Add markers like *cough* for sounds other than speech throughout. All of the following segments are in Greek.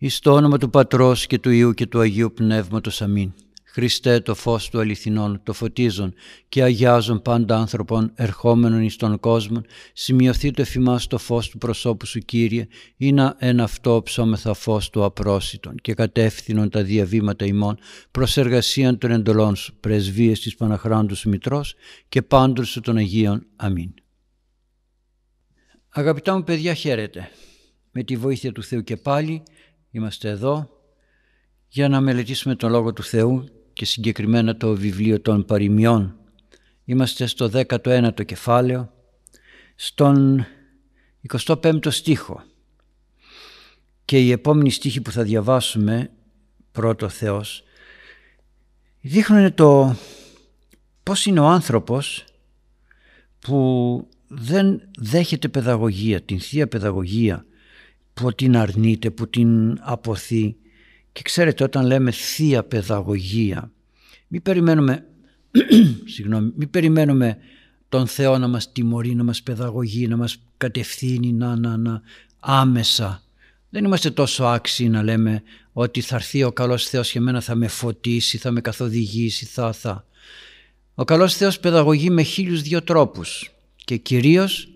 Εις το όνομα του Πατρός και του Υιού και του Αγίου Πνεύματος. Αμήν. Χριστέ το φως του αληθινών, το φωτίζον και αγιάζον πάντα άνθρωπον ερχόμενων εις τον κόσμο, σημειωθεί το εφημάς το φως του προσώπου σου Κύριε, ή να εν αυτό ψώμεθα φως του απρόσιτον και κατεύθυνον τα διαβήματα ημών προς εργασίαν των εντολών σου, πρεσβείες της Παναχράντους σου Μητρός και πάντων σου των Αγίων. Αμήν. Αγαπητά μου παιδιά χαίρετε. Με τη βοήθεια του Θεού και πάλι Είμαστε εδώ για να μελετήσουμε τον Λόγο του Θεού και συγκεκριμένα το βιβλίο των παροιμιών. Είμαστε στο 19ο κεφάλαιο, στον 25ο στίχο. Και η επόμενη στίχη που θα διαβάσουμε, πρώτο Θεός, δείχνουν το πώς είναι ο άνθρωπος που δεν δέχεται παιδαγωγία, την Θεία Παιδαγωγία, που την αρνείται, που την αποθεί. Και ξέρετε όταν λέμε θεία παιδαγωγία, μην περιμένουμε, *clears throat* συγγνώμη, μην περιμένουμε τον Θεό να μας τιμωρεί, να μας παιδαγωγεί, να μας κατευθύνει, να, να, να, άμεσα. Δεν είμαστε τόσο άξιοι να λέμε ότι θα έρθει ο καλός Θεός και εμένα θα με φωτίσει, θα με καθοδηγήσει, θα, θα. Ο καλός Θεός παιδαγωγεί με χίλιους δύο τρόπους και κυρίως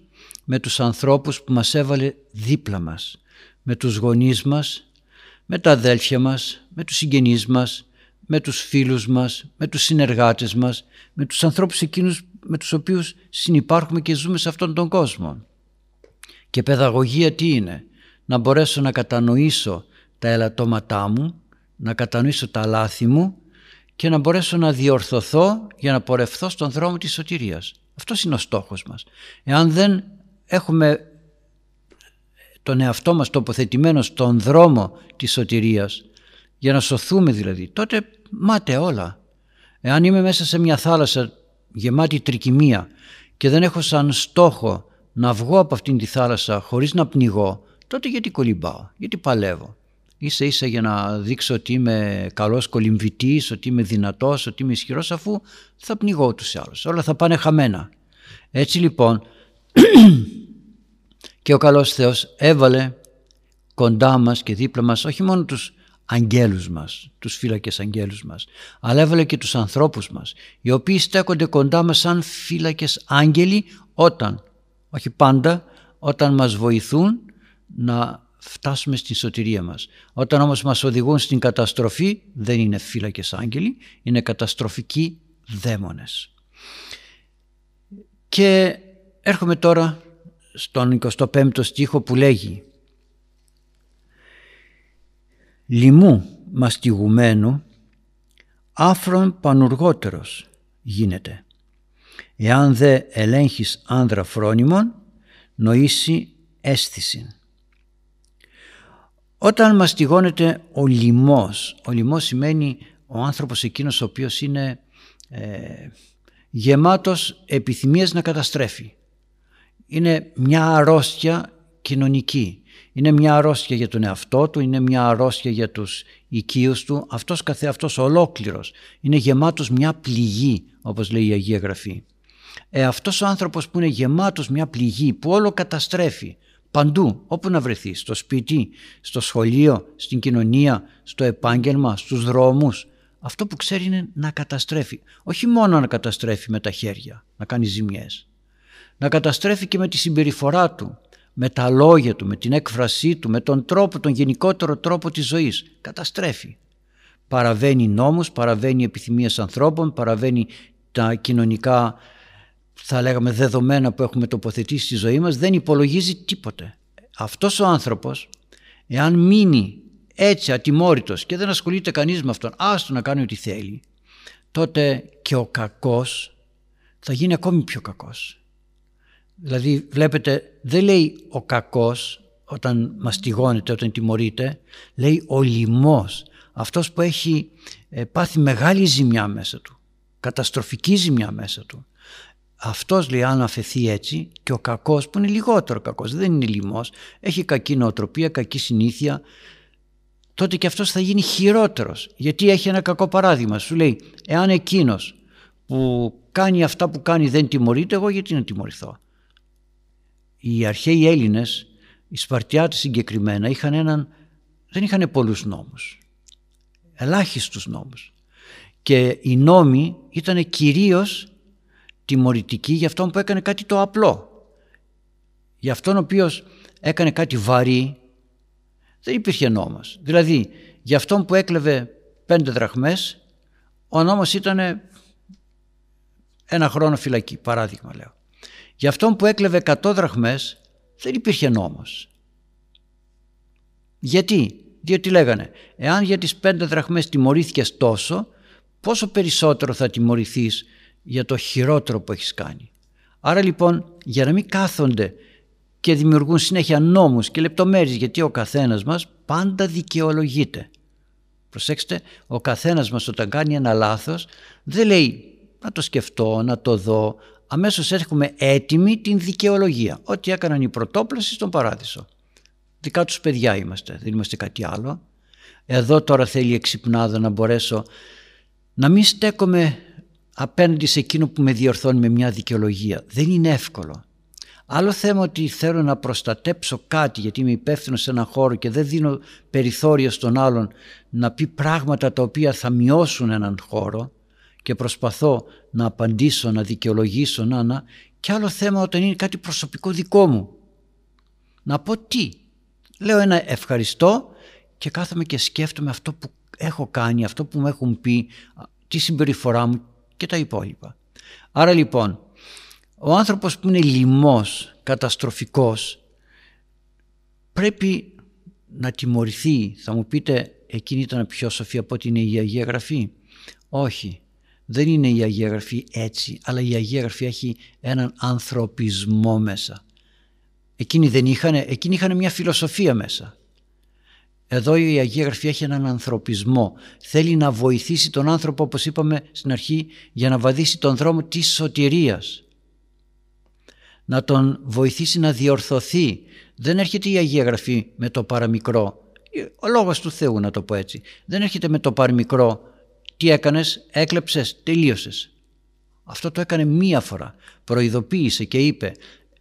με τους ανθρώπους που μας έβαλε δίπλα μας με τους γονείς μας, με τα αδέλφια μας, με τους συγγενείς μας, με τους φίλους μας, με τους συνεργάτες μας, με τους ανθρώπους εκείνους με τους οποίους συνυπάρχουμε και ζούμε σε αυτόν τον κόσμο. Και παιδαγωγία τι είναι, να μπορέσω να κατανοήσω τα ελαττώματά μου, να κατανοήσω τα λάθη μου και να μπορέσω να διορθωθώ για να πορευθώ στον δρόμο της σωτηρίας. Αυτός είναι ο στόχος μας. Εάν δεν έχουμε τον εαυτό μας τοποθετημένο στον δρόμο της σωτηρίας για να σωθούμε δηλαδή τότε μάται όλα εάν είμαι μέσα σε μια θάλασσα γεμάτη τρικυμία και δεν έχω σαν στόχο να βγω από αυτήν τη θάλασσα χωρίς να πνιγώ τότε γιατί κολυμπάω, γιατί παλεύω ίσα ίσα για να δείξω ότι είμαι καλός κολυμβητής, ότι είμαι δυνατός, ότι είμαι ισχυρός αφού θα πνιγώ τους άλλους. Όλα θα πάνε χαμένα. Έτσι λοιπόν *clears throat* και ο καλός Θεός έβαλε κοντά μας και δίπλα μας όχι μόνο τους αγγέλους μας, τους φύλακες αγγέλους μας, αλλά έβαλε και τους ανθρώπους μας, οι οποίοι στέκονται κοντά μας σαν φύλακες άγγελοι όταν, όχι πάντα, όταν μας βοηθούν να φτάσουμε στην σωτηρία μας. Όταν όμως μας οδηγούν στην καταστροφή δεν είναι φύλακες άγγελοι, είναι καταστροφικοί δαίμονες. Και έρχομαι τώρα στον 25ο στίχο που λέγει «Λιμού μαστιγουμένου άφρον πανουργότερος γίνεται. Εάν δε ελέγχεις άνδρα φρόνιμον νοήσει αίσθηση». Όταν μαστιγώνεται ο λιμός, ο λιμός σημαίνει ο άνθρωπος εκείνος ο οποίος είναι ε, γεμάτος επιθυμίες να καταστρέφει είναι μια αρρώστια κοινωνική. Είναι μια αρρώστια για τον εαυτό του, είναι μια αρρώστια για τους οικείους του. Αυτός καθεαυτός ολόκληρος είναι γεμάτος μια πληγή όπως λέει η Αγία Γραφή. Ε, αυτός ο άνθρωπος που είναι γεμάτος μια πληγή που όλο καταστρέφει παντού όπου να βρεθεί, στο σπίτι, στο σχολείο, στην κοινωνία, στο επάγγελμα, στους δρόμους. Αυτό που ξέρει είναι να καταστρέφει. Όχι μόνο να καταστρέφει με τα χέρια, να κάνει ζημιές να καταστρέφει και με τη συμπεριφορά του, με τα λόγια του, με την έκφρασή του, με τον τρόπο, τον γενικότερο τρόπο της ζωής. Καταστρέφει. Παραβαίνει νόμους, παραβαίνει επιθυμίες ανθρώπων, παραβαίνει τα κοινωνικά θα λέγαμε δεδομένα που έχουμε τοποθετήσει στη ζωή μας, δεν υπολογίζει τίποτε. Αυτός ο άνθρωπος, εάν μείνει έτσι ατιμόρυτος και δεν ασχολείται κανείς με αυτόν, άστο να κάνει ό,τι θέλει, τότε και ο κακός θα γίνει ακόμη πιο κακός. Δηλαδή βλέπετε δεν λέει ο κακός όταν μαστιγώνεται, όταν τιμωρείται, λέει ο λοιμός, αυτός που έχει ε, πάθει μεγάλη ζημιά μέσα του, καταστροφική ζημιά μέσα του. Αυτός λέει αν αφαιθεί έτσι και ο κακός που είναι λιγότερο κακός, δεν είναι λοιμός, έχει κακή νοοτροπία, κακή συνήθεια, τότε και αυτός θα γίνει χειρότερος. Γιατί έχει ένα κακό παράδειγμα. Σου λέει, εάν εκείνος που κάνει αυτά που κάνει δεν τιμωρείται, εγώ γιατί να τιμωρηθώ; Οι αρχαίοι Έλληνες, οι Σπαρτιάτες συγκεκριμένα, είχαν έναν δεν είχαν πολλούς νόμους. Ελάχιστους νόμους. Και οι νόμοι ήταν κυρίως τιμωρητικοί για αυτόν που έκανε κάτι το απλό. Για αυτόν ο οποίος έκανε κάτι βαρύ δεν υπήρχε νόμος. Δηλαδή για αυτόν που έκλεβε πέντε δραχμές ο νόμος ήταν ένα χρόνο φυλακή, παράδειγμα λέω. Για αυτόν που έκλεβε 100 δραχμές δεν υπήρχε νόμος. Γιατί, διότι λέγανε, εάν για τις πέντε δραχμές τιμωρήθηκες τόσο, πόσο περισσότερο θα τιμωρηθείς για το χειρότερο που έχεις κάνει. Άρα λοιπόν, για να μην κάθονται και δημιουργούν συνέχεια νόμους και λεπτομέρειες, γιατί ο καθένας μας πάντα δικαιολογείται. Προσέξτε, ο καθένας μας όταν κάνει ένα λάθος δεν λέει να το σκεφτώ, να το δω. Αμέσως έχουμε έτοιμη την δικαιολογία. Ό,τι έκαναν οι πρωτόπλασοι στον παράδεισο. Δικά τους παιδιά είμαστε, δεν είμαστε κάτι άλλο. Εδώ τώρα θέλει εξυπνάδα να μπορέσω να μην στέκομαι απέναντι σε εκείνο που με διορθώνει με μια δικαιολογία. Δεν είναι εύκολο. Άλλο θέμα ότι θέλω να προστατέψω κάτι γιατί είμαι υπεύθυνο σε έναν χώρο και δεν δίνω περιθώριο στον άλλον να πει πράγματα τα οποία θα μειώσουν έναν χώρο και προσπαθώ να απαντήσω, να δικαιολογήσω, να, να. Και άλλο θέμα όταν είναι κάτι προσωπικό δικό μου. Να πω τι. Λέω ένα ευχαριστώ και κάθομαι και σκέφτομαι αυτό που έχω κάνει, αυτό που μου έχουν πει, τη συμπεριφορά μου και τα υπόλοιπα. Άρα λοιπόν, ο άνθρωπος που είναι λιμός, καταστροφικός, πρέπει να τιμωρηθεί. Θα μου πείτε, εκείνη ήταν πιο σοφή από ότι είναι η Αγία Γραφή. Όχι, δεν είναι η Αγία Γραφή έτσι, αλλά η Αγία Γραφή έχει έναν ανθρωπισμό μέσα. Εκείνοι δεν είχαν, εκείνοι είχαν μια φιλοσοφία μέσα. Εδώ η Αγία Γραφή έχει έναν ανθρωπισμό. Θέλει να βοηθήσει τον άνθρωπο, όπως είπαμε στην αρχή, για να βαδίσει τον δρόμο της σωτηρίας. Να τον βοηθήσει να διορθωθεί. Δεν έρχεται η Αγία Γραφή με το παραμικρό. Ο λόγος του Θεού να το πω έτσι. Δεν έρχεται με το παραμικρό. Τι έκανες, έκλεψες, τελείωσες. Αυτό το έκανε μία φορά. Προειδοποίησε και είπε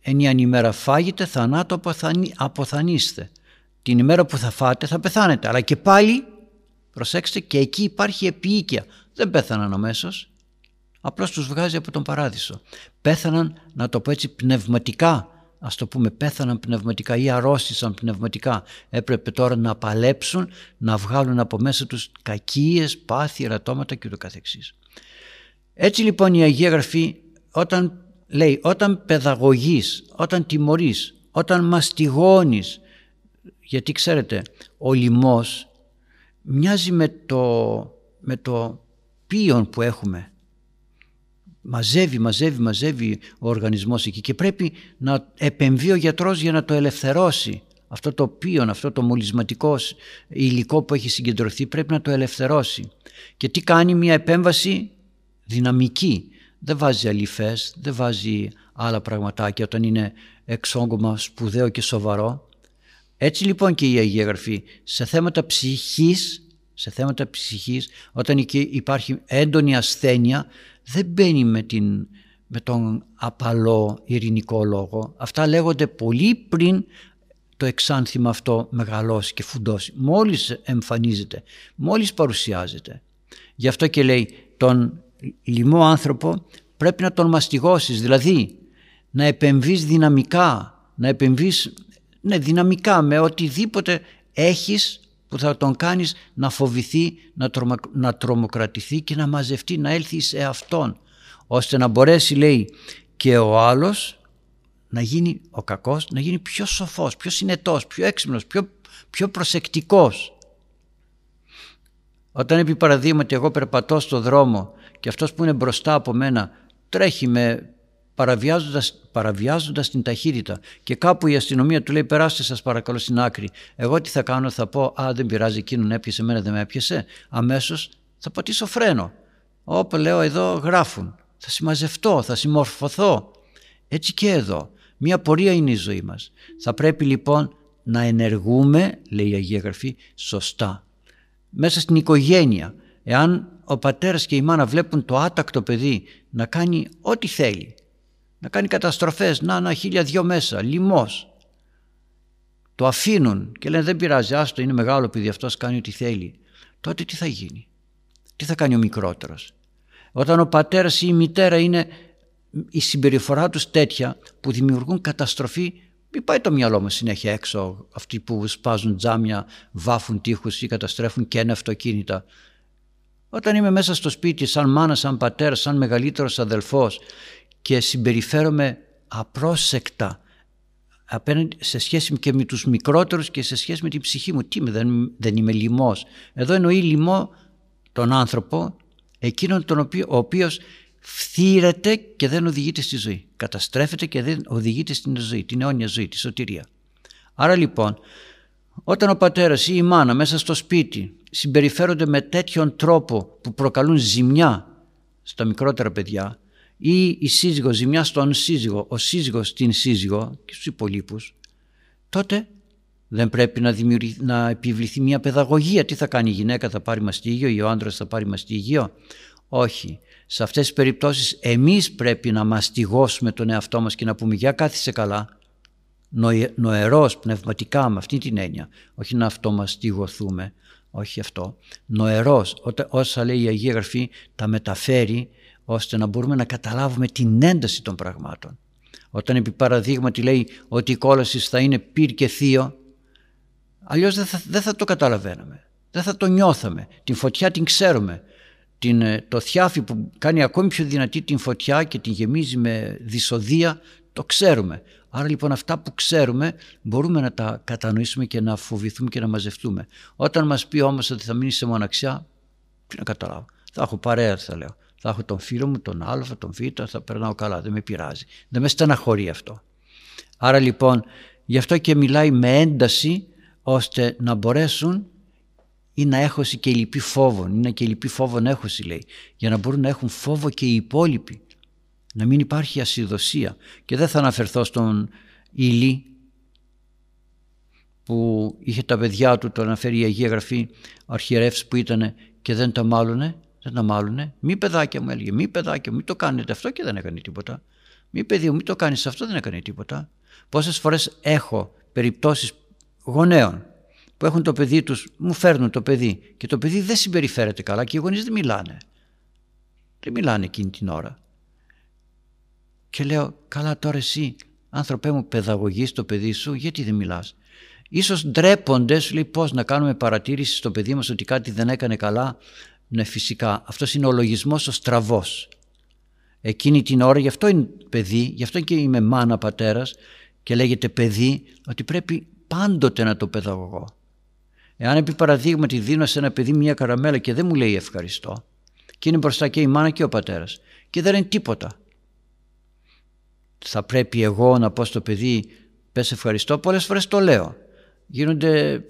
«Ενίαν ημέρα φάγετε, θανάτω αποθανείστε» την ημέρα που θα φάτε θα πεθάνετε. Αλλά και πάλι, προσέξτε, και εκεί υπάρχει επίοικια. Δεν πέθαναν αμέσως. Απλώς τους βγάζει από τον παράδεισο. Πέθαναν, να το πω έτσι, πνευματικά. Ας το πούμε, πέθαναν πνευματικά ή αρρώστησαν πνευματικά. Έπρεπε τώρα να παλέψουν, να βγάλουν από μέσα τους κακίες, πάθη, ερατώματα και καθεξής. Έτσι λοιπόν η Αγία Γραφή όταν λέει, όταν παιδαγωγείς, όταν τιμωρείς, όταν μαστιγώνεις, γιατί ξέρετε, ο λιμός μοιάζει με το, με το πίον που έχουμε. Μαζεύει, μαζεύει, μαζεύει ο οργανισμός εκεί και πρέπει να επεμβεί ο γιατρός για να το ελευθερώσει. Αυτό το πίον, αυτό το μολυσματικό υλικό που έχει συγκεντρωθεί πρέπει να το ελευθερώσει. Και τι κάνει μια επέμβαση δυναμική. Δεν βάζει αλифές, δεν βάζει άλλα πραγματάκια όταν είναι εξόγκωμα σπουδαίο και σοβαρό. Έτσι λοιπόν και η Αγία Γραφή σε θέματα ψυχής, σε θέματα ψυχής όταν υπάρχει έντονη ασθένεια δεν μπαίνει με, την, με τον απαλό ειρηνικό λόγο. Αυτά λέγονται πολύ πριν το εξάνθημα αυτό μεγαλώσει και φουντώσει. Μόλις εμφανίζεται, μόλις παρουσιάζεται. Γι' αυτό και λέει τον λοιμό άνθρωπο πρέπει να τον μαστιγώσεις, δηλαδή να επεμβείς δυναμικά, να επεμβείς ναι, δυναμικά με οτιδήποτε έχεις που θα τον κάνεις να φοβηθεί, να, να τρομοκρατηθεί και να μαζευτεί, να έλθει σε αυτόν ώστε να μπορέσει λέει και ο άλλος να γίνει ο κακός, να γίνει πιο σοφός, πιο συνετός, πιο έξυπνος, πιο, πιο προσεκτικός. Όταν επί παραδείγματι εγώ περπατώ στο δρόμο και αυτός που είναι μπροστά από μένα τρέχει με παραβιάζοντας, παραβιάζοντας την ταχύτητα. Και κάπου η αστυνομία του λέει περάστε σας παρακαλώ στην άκρη. Εγώ τι θα κάνω θα πω α δεν πειράζει εκείνον έπιασε εμένα δεν με έπιασε αμέσως θα πατήσω φρένο. Όπου λέω εδώ γράφουν. Θα συμμαζευτώ, θα συμμορφωθώ έτσι και εδώ. Μια πορεία είναι η ζωή μας. Θα πρέπει λοιπόν να ενεργούμε λέει η Αγία Γραφή σωστά. Μέσα στην οικογένεια εάν ο πατέρας και η μάνα βλέπουν το άτακτο παιδί να κάνει ό,τι θέλει να κάνει καταστροφές, να, να, χίλια δυο μέσα, λιμός. το αφήνουν και λένε δεν πειράζει, άστο είναι μεγάλο παιδί αυτός κάνει ό,τι θέλει. Τότε τι θα γίνει, τι θα κάνει ο μικρότερος; Όταν ο πατέρας ή η μητέρα είναι η συμπεριφορά τους τέτοια που δημιουργούν καταστροφή μην πάει το μυαλό μας συνέχεια έξω αυτοί που σπάζουν τζάμια, βάφουν τείχους ή καταστρέφουν και ένα αυτοκίνητα. Όταν είμαι μέσα στο σπίτι σαν μάνα, σαν πατέρα, σαν μεγαλύτερος αδελφός και συμπεριφέρομαι απρόσεκτα απέναντι σε σχέση και με τους μικρότερους και σε σχέση με την ψυχή μου. Τι είμαι, δεν, δεν είμαι λοιμός. Εδώ εννοεί λοιμό τον άνθρωπο, εκείνον τον οποίο, ο οποίος φθήρεται και δεν οδηγείται στη ζωή. Καταστρέφεται και δεν οδηγείται στην ζωή, την αιώνια ζωή, τη σωτηρία. Άρα λοιπόν, όταν ο πατέρας ή η μάνα μέσα στο σπίτι συμπεριφέρονται με τέτοιον τρόπο που προκαλούν ζημιά στα μικρότερα παιδιά ή η σύζυγος ζημιά στον σύζυγο, ο σύζυγος στην σύζυγο και στους υπολείπους, τότε δεν πρέπει να, να επιβληθεί μια παιδαγωγία. Τι θα κάνει η γυναίκα, θα πάρει μαστίγιο ή ο άντρας θα πάρει μαστίγιο. Όχι. Σε αυτές τις περιπτώσεις εμείς πρέπει να μαστιγώσουμε τον εαυτό μας και να πούμε για κάθισε καλά, νοερός πνευματικά με αυτή την έννοια, όχι να αυτομαστιγωθούμε, όχι αυτό. Νοερός, όσα λέει η Αγία Γραφή τα μεταφέρει ώστε να μπορούμε να καταλάβουμε την ένταση των πραγμάτων. Όταν επί παραδείγματι λέει ότι η κόλαση θα είναι πυρ και θείο, αλλιώς δεν θα, δεν θα το καταλαβαίναμε, δεν θα το νιώθαμε, την φωτιά την ξέρουμε, την, ε, το θιάφι που κάνει ακόμη πιο δυνατή την φωτιά και την γεμίζει με δυσοδεία, το ξέρουμε. Άρα λοιπόν αυτά που ξέρουμε μπορούμε να τα κατανοήσουμε και να φοβηθούμε και να μαζευτούμε. Όταν μας πει όμως ότι θα μείνει σε μοναξιά, τι να καταλάβω. Θα έχω παρέα θα λέω. Θα έχω τον φίλο μου, τον Α, τον Β, θα περνάω καλά, δεν με πειράζει. Δεν με στεναχωρεί αυτό. Άρα λοιπόν γι' αυτό και μιλάει με ένταση ώστε να μπορέσουν ή να έχωση και λυπή φόβων, είναι και λυπή φόβων έχωση λέει, για να μπορούν να έχουν φόβο και οι υπόλοιποι. Να μην υπάρχει ασυδοσία. Και δεν θα αναφερθώ στον Ηλί που είχε τα παιδιά του, το αναφέρει η Αγία Γραφή, ο αρχιερεύς που ήταν και δεν τα μάλωνε, δεν τα μάλωνε. Μη παιδάκια μου έλεγε, μη παιδάκια μου, μη το κάνετε αυτό και δεν έκανε τίποτα. Μη παιδί μου, μη το κάνεις αυτό, δεν έκανε τίποτα. Πόσες φορές έχω περιπτώσεις γονέων που έχουν το παιδί τους, μου φέρνουν το παιδί και το παιδί δεν συμπεριφέρεται καλά και οι γονείς δεν μιλάνε. Δεν μιλάνε εκείνη την ώρα. Και λέω, καλά τώρα εσύ άνθρωπέ μου παιδαγωγείς το παιδί σου, γιατί δεν μιλάς; Ίσως ντρέπονται, σου λέει πώς να κάνουμε παρατήρηση στο παιδί μας ότι κάτι δεν έκανε καλά. Ναι φυσικά, αυτός είναι ο λογισμός ο στραβός. Εκείνη την ώρα, γι' αυτό είναι παιδί, γι' αυτό και είμαι μάνα πατέρας και λέγεται παιδί, ότι πρέπει πάντοτε να το παιδαγωγώ. Εάν επί παραδείγματι δίνω σε ένα παιδί μια καραμέλα και δεν μου λέει ευχαριστώ και είναι μπροστά και η μάνα και ο πατέρας και δεν είναι τίποτα. Θα πρέπει εγώ να πω στο παιδί πες ευχαριστώ, πολλές φορές το λέω. Γίνονται,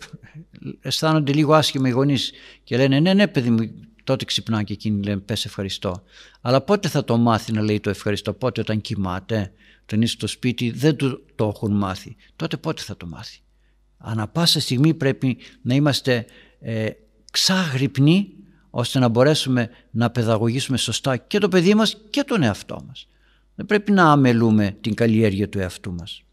αισθάνονται λίγο άσχημα οι γονείς και λένε ναι ναι παιδί μου τότε ξυπνά και εκείνοι λένε πες ευχαριστώ. Αλλά πότε θα το μάθει να λέει το ευχαριστώ, πότε όταν κοιμάται, όταν είναι στο σπίτι δεν του το έχουν μάθει. Τότε πότε θα το μάθει. Ανά πάσα στιγμή πρέπει να είμαστε ε, ξάγρυπνοι ώστε να μπορέσουμε να παιδαγωγήσουμε σωστά και το παιδί μας και τον εαυτό μας. Δεν πρέπει να αμελούμε την καλλιέργεια του εαυτού μας.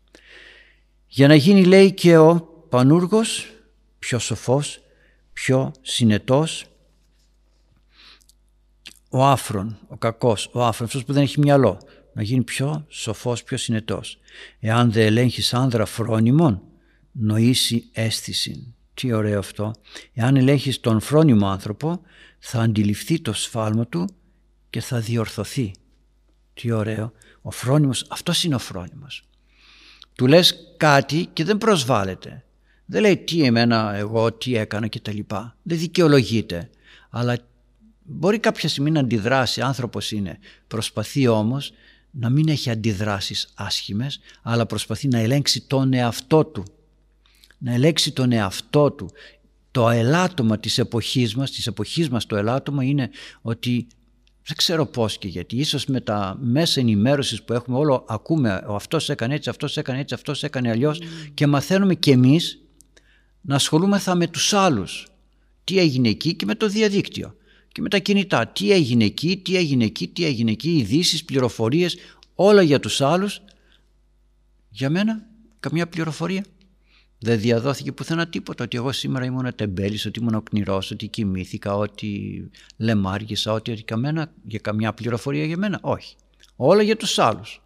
Για να γίνει λέει και ο πανούργος πιο σοφός, πιο συνετός, ο άφρον, ο κακός, ο άφρον, αυτός που δεν έχει μυαλό, να γίνει πιο σοφός, πιο συνετός. Εάν δεν ελέγχεις άνδρα φρόνιμον, νοήσει αίσθηση. Τι ωραίο αυτό. Εάν ελέγχεις τον φρόνιμο άνθρωπο θα αντιληφθεί το σφάλμα του και θα διορθωθεί. Τι ωραίο. Ο φρόνιμος, αυτός είναι ο φρόνιμος. Του λες κάτι και δεν προσβάλλεται. Δεν λέει τι εμένα εγώ, τι έκανα και τα λοιπά. Δεν δικαιολογείται. Αλλά μπορεί κάποια στιγμή να αντιδράσει, άνθρωπος είναι. Προσπαθεί όμως να μην έχει αντιδράσεις άσχημες, αλλά προσπαθεί να ελέγξει τον εαυτό του να ελέξει τον εαυτό του. Το ελάττωμα της εποχής μας, της εποχής μας το ελάττωμα είναι ότι δεν ξέρω πώς και γιατί, ίσως με τα μέσα ενημέρωσης που έχουμε όλο ακούμε ο αυτός έκανε έτσι, αυτός έκανε έτσι, αυτός έκανε αλλιώς mm. και μαθαίνουμε και εμείς να ασχολούμεθα με τους άλλους. Τι έγινε εκεί και με το διαδίκτυο και με τα κινητά. Τι έγινε εκεί, τι έγινε εκεί, τι έγινε εκεί, ειδήσεις, πληροφορίες, όλα για τους άλλους. Για μένα καμιά πληροφορία Δεν διαδόθηκε πουθενά τίποτα ότι εγώ σήμερα ήμουν τεμπέλης, ότι ήμουν οκνηρός, ότι κοιμήθηκα, ότι λεμάργησα, ότι, ότι καμένα, για καμιά πληροφορία για μένα. Όχι. Όλα για τους άλλους.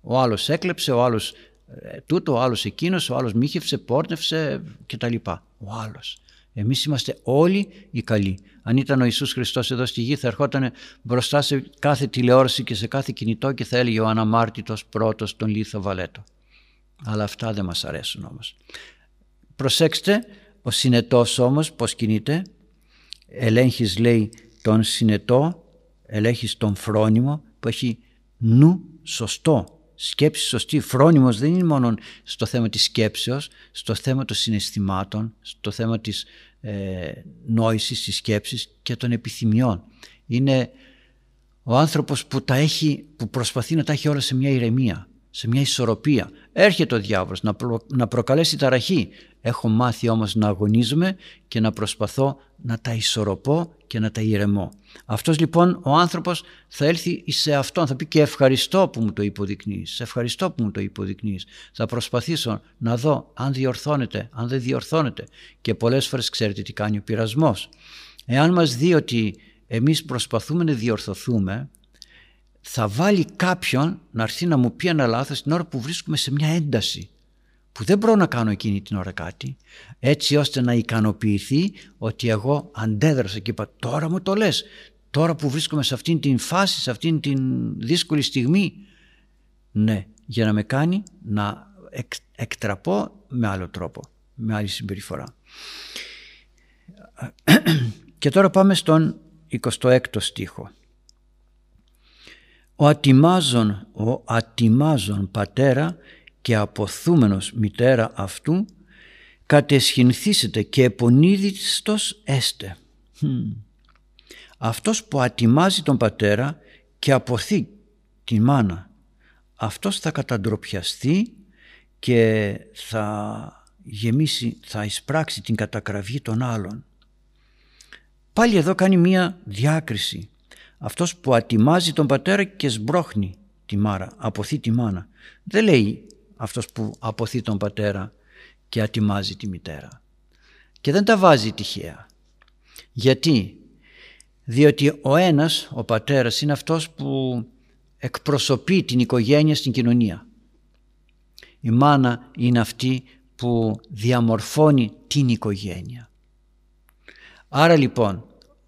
Ο άλλος έκλεψε, ο άλλος ε, τούτο, ο άλλος εκείνος, ο άλλος μύχευσε, πόρνευσε κτλ. Ο άλλος. Εμείς είμαστε όλοι οι καλοί. Αν ήταν ο Ιησούς Χριστός εδώ στη γη θα ερχόταν μπροστά σε κάθε τηλεόραση και σε κάθε κινητό και θα έλεγε ο αναμάρτητος πρώτος τον Λίθο Βαλέτο. Αλλά αυτά δεν μας αρέσουν όμως. Προσέξτε, ο συνετός όμως πώς κινείται. Ελέγχεις λέει τον συνετό, ελέγχεις τον φρόνιμο που έχει νου σωστό, σκέψης σωστή. Φρόνιμος δεν είναι μόνο στο θέμα της σκέψεως, στο θέμα των συναισθημάτων, στο θέμα της ε, νόησης, της σκέψης και των επιθυμιών. Είναι ο άνθρωπος που, τα έχει, που προσπαθεί να τα έχει όλα σε μια ηρεμία, σε μια ισορροπία. Έρχεται ο διάβολος να, να προκαλέσει ταραχή. Έχω μάθει όμως να αγωνίζομαι και να προσπαθώ να τα ισορροπώ και να τα ηρεμώ. Αυτός λοιπόν ο άνθρωπος θα έλθει σε αυτόν, θα πει και ευχαριστώ που μου το υποδεικνύεις, ευχαριστώ που μου το υποδεικνύεις. Θα προσπαθήσω να δω αν διορθώνεται, αν δεν διορθώνεται. Και πολλές φορές ξέρετε τι κάνει ο πειρασμός. Εάν μας δει ότι εμείς προσπαθούμε να διορθωθούμε, θα βάλει κάποιον να έρθει να μου πει ένα λάθος την ώρα που βρίσκουμε σε μια ένταση που δεν μπορώ να κάνω εκείνη την ώρα κάτι έτσι ώστε να ικανοποιηθεί ότι εγώ αντέδρασα και είπα τώρα μου το λες. Τώρα που βρίσκομαι σε αυτήν την φάση σε αυτήν την δύσκολη στιγμή ναι για να με κάνει να εκτραπώ με άλλο τρόπο με άλλη συμπεριφορά *clears throat* και τώρα πάμε στον 26ο στίχο ο ατιμάζων, ο ατιμάζων πατέρα και αποθούμενος μητέρα αυτού κατεσχυνθήσετε και επονίδιστος έστε. Αυτός που ατιμάζει τον πατέρα και αποθεί τη μάνα αυτός θα καταντροπιαστεί και θα γεμίσει, θα εισπράξει την κατακραυγή των άλλων. Πάλι εδώ κάνει μία διάκριση αυτός που ατιμάζει τον πατέρα και σμπρώχνει τη μάρα, αποθεί τη μάνα. Δεν λέει αυτός που αποθεί τον πατέρα και ατιμάζει τη μητέρα. Και δεν τα βάζει τυχαία. Γιατί; Διότι ο ένας, ο πατέρας, είναι αυτός που εκπροσωπεί την οικογένεια στην κοινωνία. Η μάνα είναι αυτή που διαμορφώνει την οικογένεια. Άρα λοιπόν,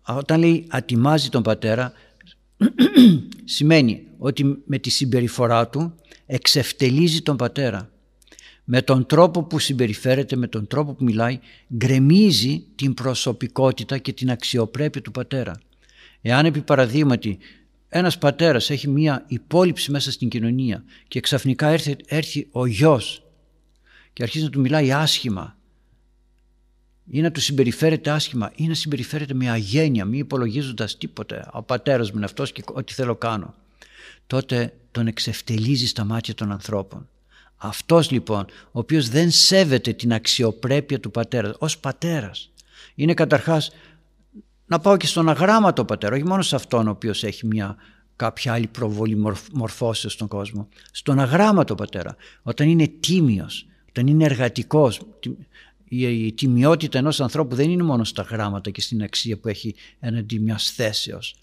όταν λέει ατιμάζει τον πατέρα, σημαίνει ότι με τη συμπεριφορά του εξευτελίζει τον πατέρα. Με τον τρόπο που συμπεριφέρεται, με τον τρόπο που μιλάει, γκρεμίζει την προσωπικότητα και την αξιοπρέπεια του πατέρα. Εάν επί παραδείγματι ένας πατέρας έχει μία υπόλοιψη μέσα στην κοινωνία και ξαφνικά έρθει, έρθει ο γιος και αρχίζει να του μιλάει άσχημα ή να του συμπεριφέρεται άσχημα ή να συμπεριφέρεται με αγένεια, μη υπολογίζοντας τίποτε. Ο πατέρας μου είναι αυτός και ό,τι θέλω κάνω. Τότε τον εξευτελίζει στα μάτια των ανθρώπων. Αυτός λοιπόν, ο οποίος δεν σέβεται την αξιοπρέπεια του πατέρα, ως πατέρας. Είναι καταρχάς να πάω και στον αγράμματο πατέρα, όχι μόνο σε αυτόν ο οποίος έχει μια κάποια άλλη προβολή μορφώσεως στον κόσμο. Στον αγράμματο πατέρα, όταν είναι τίμιος, όταν είναι εργατικός, η τιμιότητα ενός ανθρώπου δεν είναι μόνο στα γράμματα και στην αξία που έχει έναντι μιας θέσεως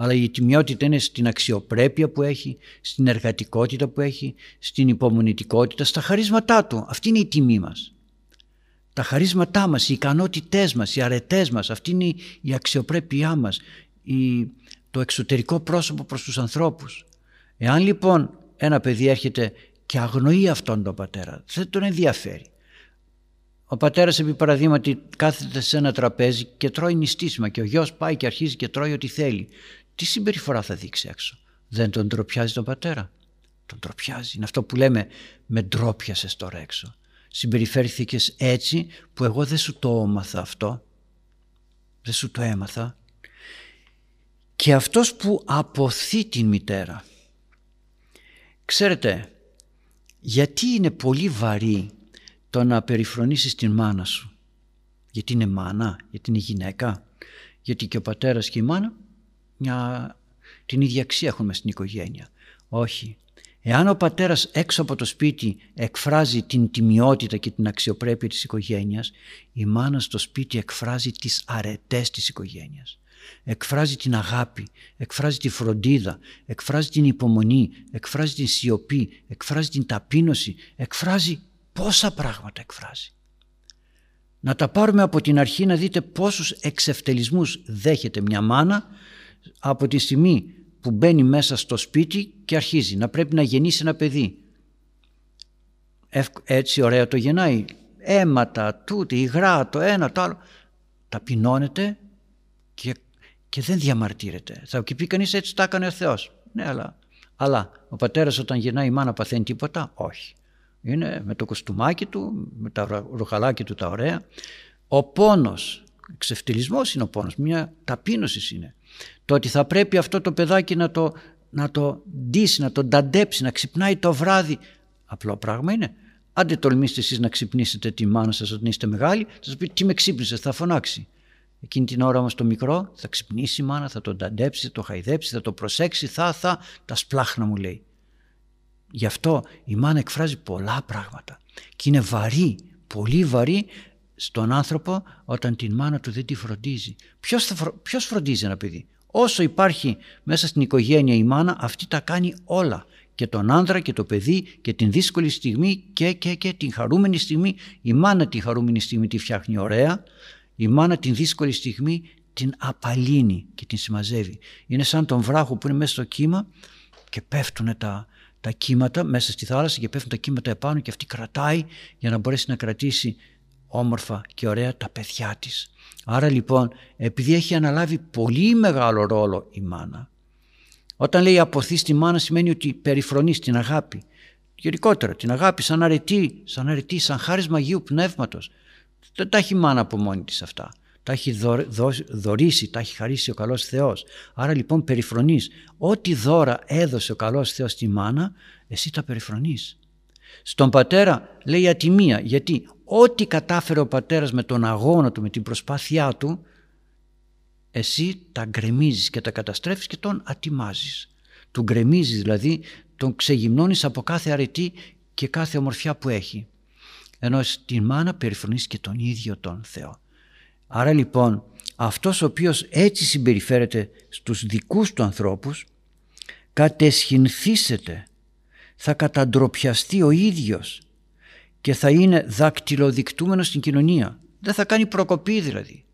αλλά η τιμιότητα είναι στην αξιοπρέπεια που έχει, στην εργατικότητα που έχει, στην υπομονητικότητα, στα χαρίσματά του. Αυτή είναι η τιμή μας. Τα χαρίσματά μας, οι ικανότητές μας, οι αρετές μας, αυτή είναι η αξιοπρέπειά μας, η, το εξωτερικό πρόσωπο προς τους ανθρώπους. Εάν λοιπόν ένα παιδί έρχεται και αγνοεί αυτόν τον πατέρα, δεν τον ενδιαφέρει. Ο πατέρας, επί παραδείγματι, κάθεται σε ένα τραπέζι και τρώει νηστίσιμα και ο γιος πάει και αρχίζει και τρώει ό,τι θέλει. Τι συμπεριφορά θα δείξει έξω; Δεν τον τροπιάζει τον πατέρα; Τον τροπιάζει. Είναι αυτό που λέμε με ντρόπιασες τώρα έξω. Συμπεριφέρθηκες έτσι που εγώ δεν σου το έμαθα αυτό. Δεν σου το έμαθα. Και αυτός που αποθεί την μητέρα. Ξέρετε, γιατί είναι πολύ βαρύ το να περιφρονήσεις την μάνα σου. Γιατί είναι μάνα, γιατί είναι γυναίκα, γιατί και ο πατέρας και η μάνα μια, την ίδια αξία έχουμε στην οικογένεια. Όχι. Εάν ο πατέρας έξω από το σπίτι εκφράζει την τιμιότητα και την αξιοπρέπεια της οικογένειας, η μάνα στο σπίτι εκφράζει τις αρετές της οικογένειας. Εκφράζει την αγάπη, εκφράζει τη φροντίδα, εκφράζει την υπομονή, εκφράζει την σιωπή, εκφράζει την ταπείνωση, εκφράζει πόσα πράγματα εκφράζει. Να τα πάρουμε από την αρχή να δείτε πόσους εξευτελισμούς δέχεται μια μάνα από τη στιγμή που μπαίνει μέσα στο σπίτι και αρχίζει να πρέπει να γεννήσει ένα παιδί. Έτσι ωραία το γεννάει. Αίματα, τούτη, υγρά, το ένα, το άλλο. Ταπεινώνεται και, και δεν διαμαρτύρεται. Θα πει κανείς έτσι τα έκανε ο Θεός. Ναι, αλλά, αλλά ο πατέρας όταν γεννάει η μάνα παθαίνει τίποτα; Όχι. Είναι με το κοστούμάκι του, με τα ρουχαλάκια του τα ωραία. Ο πόνος, εξευτελισμός είναι ο πόνος, μια ταπείνωσης είναι. Το ότι θα πρέπει αυτό το παιδάκι να το, να το ντύσει, να το νταντέψει, να ξυπνάει το βράδυ. Απλό πράγμα είναι. Άντε τολμήστε εσείς να ξυπνήσετε τη μάνα σας όταν είστε μεγάλοι, θα σας πει τι με ξύπνησε, θα φωνάξει. Εκείνη την ώρα όμως το μικρό θα ξυπνήσει η μάνα, θα το νταντέψει, θα το χαϊδέψει, θα το προσέξει, θα, θα, τα σπλάχνα μου λέει. Γι' αυτό η μάνα εκφράζει πολλά πράγματα και είναι βαρύ, πολύ βαρύ στον άνθρωπο όταν την μάνα του δεν τη φροντίζει. Ποιος, θα, ποιος φροντίζει ένα παιδί; Όσο υπάρχει μέσα στην οικογένεια η μάνα αυτή τα κάνει όλα. Και τον άνδρα και το παιδί και την δύσκολη στιγμή και, και, και την χαρούμενη στιγμή. Η μάνα την χαρούμενη στιγμή τη φτιάχνει ωραία. Η μάνα την δύσκολη στιγμή την απαλύνει και την συμμαζεύει. Είναι σαν τον βράχο που είναι μέσα στο κύμα και πέφτουν τα, τα κύματα μέσα στη θάλασσα και πέφτουν τα κύματα επάνω και αυτή κρατάει για να μπορέσει να κρατήσει όμορφα και ωραία τα παιδιά της. Άρα λοιπόν επειδή έχει αναλάβει πολύ μεγάλο ρόλο η μάνα όταν λέει αποθεί τη μάνα σημαίνει ότι περιφρονεί την αγάπη. Γενικότερα την αγάπη σαν αρετή, σαν αρετή, σαν χάρισμα Αγίου Πνεύματος. Δεν τα έχει η μάνα από μόνη της αυτά. Τα έχει δωρήσει, τα έχει χαρίσει ο καλός Θεός. Άρα λοιπόν περιφρονείς. Ό,τι δώρα έδωσε ο καλός Θεός στη μάνα, εσύ τα περιφρονείς. Στον πατέρα λέει ατιμία γιατί ό,τι κατάφερε ο πατέρας με τον αγώνα του, με την προσπάθειά του εσύ τα γκρεμίζεις και τα καταστρέφεις και τον ατιμάζεις. Του γκρεμίζεις δηλαδή, τον ξεγυμνώνεις από κάθε αρετή και κάθε ομορφιά που έχει. Ενώ στην μάνα περιφρονείς και τον ίδιο τον Θεό. Άρα λοιπόν αυτός ο οποίος έτσι συμπεριφέρεται στους δικούς του ανθρώπους κατεσχυνθήσεται, θα καταντροπιαστεί ο ίδιος και θα είναι δακτυλοδεικτούμενος στην κοινωνία. Δεν θα κάνει προκοπή δηλαδή.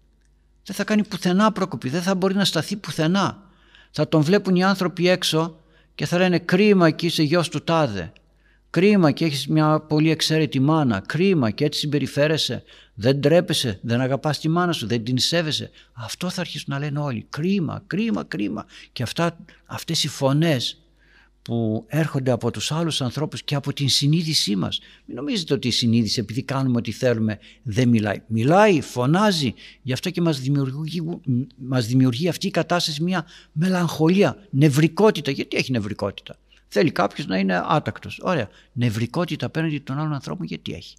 Δεν θα κάνει πουθενά προκοπή, δεν θα μπορεί να σταθεί πουθενά. Θα τον βλέπουν οι άνθρωποι έξω και θα λένε κρίμα και είσαι γιος του τάδε. Κρίμα και έχεις μια πολύ εξαίρετη μάνα. Κρίμα και έτσι συμπεριφέρεσαι. Δεν τρέπεσαι, δεν αγαπάς τη μάνα σου, δεν την σέβεσαι. Αυτό θα αρχίσουν να λένε όλοι. Κρίμα, κρίμα, κρίμα. Και αυτά, αυτές οι φωνές που έρχονται από τους άλλους ανθρώπους και από την συνείδησή μας. Μην νομίζετε ότι η συνείδηση επειδή κάνουμε ό,τι θέλουμε δεν μιλάει. Μιλάει, φωνάζει. Γι' αυτό και μας δημιουργεί, μας δημιουργεί αυτή η κατάσταση μια μελαγχολία, νευρικότητα. Γιατί έχει νευρικότητα; Θέλει κάποιος να είναι άτακτος. Ωραία. Νευρικότητα απέναντι των άλλων ανθρώπων γιατί έχει;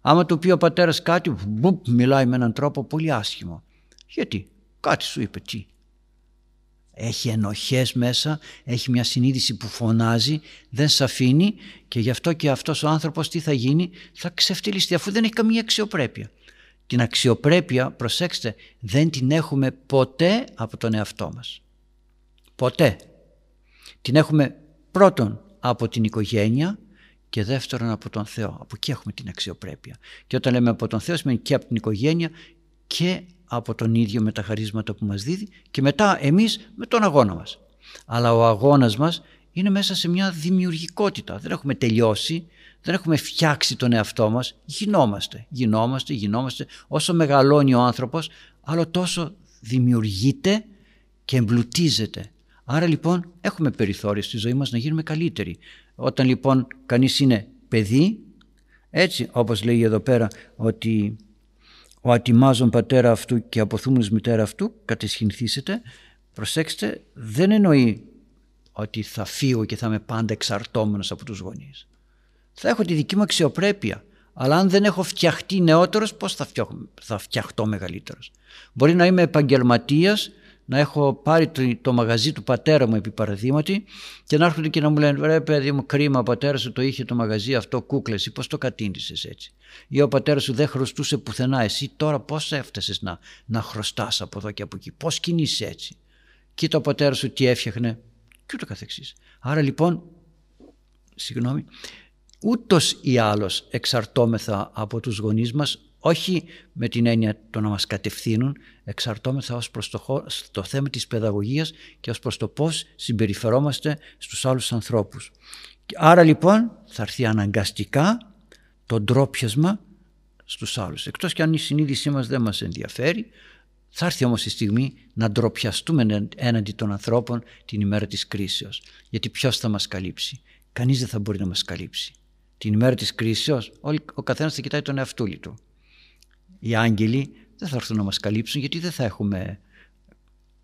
Άμα του πει ο πατέρας κάτι, μπουπ, μιλάει με έναν τρόπο πολύ άσχημο. Γιατί; Κάτι σου είπε τι; Έχει ενοχές μέσα, έχει μια συνείδηση που φωνάζει, δεν σε αφήνει και γι' αυτό και αυτός ο άνθρωπος τι θα γίνει, θα ξεφτυλιστεί αφού δεν έχει καμία αξιοπρέπεια. Την αξιοπρέπεια, προσέξτε, δεν την έχουμε ποτέ από τον εαυτό μας. Ποτέ. Την έχουμε πρώτον από την οικογένεια και δεύτερον από τον Θεό. Από εκεί έχουμε την αξιοπρέπεια. Και όταν λέμε από τον Θεό σημαίνει και από την οικογένεια και από τον ίδιο με τα χαρίσματα που μας δίδει και μετά εμείς με τον αγώνα μας. Αλλά ο αγώνας μας είναι μέσα σε μια δημιουργικότητα. Δεν έχουμε τελειώσει, δεν έχουμε φτιάξει τον εαυτό μας. Γινόμαστε, γινόμαστε, γινόμαστε. Όσο μεγαλώνει ο άνθρωπος, άλλο τόσο δημιουργείται και εμπλουτίζεται. Άρα λοιπόν έχουμε περιθώριο στη ζωή μας να γίνουμε καλύτεροι. Όταν λοιπόν κανείς είναι παιδί, έτσι όπως λέει εδώ πέρα ότι ο ατιμάζων πατέρα αυτού και αποθούμενος μητέρα αυτού κατεσχυνθήσετε προσέξτε δεν εννοεί ότι θα φύγω και θα είμαι πάντα εξαρτώμενος από τους γονείς θα έχω τη δική μου αξιοπρέπεια αλλά αν δεν έχω φτιαχτεί νεότερος πώς θα, φτιαχ... θα φτιαχτώ μεγαλύτερος μπορεί να είμαι επαγγελματίας να έχω πάρει το, το μαγαζί του πατέρα μου επί παραδείγματι και να έρχονται και να μου λένε ρε παιδί μου κρίμα ο πατέρας σου το είχε το μαγαζί αυτό κούκλες ή πώς το κατήντησες έτσι. Ή ο πατέρας σου δεν χρωστούσε πουθενά εσύ τώρα πώς έφτασες να, να χρωστάς από εδώ και από εκεί πώς κινείσαι έτσι κοίτα ο πατέρας σου τι έφτιαχνε και ούτω καθεξής. Άρα λοιπόν συγγνώμη ούτως ή άλλως εξαρτώμεθα από τους γονείς μας όχι με την έννοια το να μας κατευθύνουν, εξαρτώμεθα ως προς το, το θέμα της παιδαγωγίας και ως προς το πώς συμπεριφερόμαστε στους άλλους ανθρώπους. Άρα λοιπόν θα έρθει αναγκαστικά το ντρόπιασμα στους άλλους. Εκτός και αν η συνείδησή μας δεν μας ενδιαφέρει, θα έρθει όμως η στιγμή να ντροπιαστούμε έναντι των ανθρώπων την ημέρα της κρίσεως. Γιατί ποιος θα μας καλύψει; Κανείς δεν θα μπορεί να μας καλύψει. Την ημέρα της κρίσεως ο καθένας θα κοιτάει τον εαυτούλη του οι άγγελοι δεν θα έρθουν να μας καλύψουν γιατί δεν θα έχουμε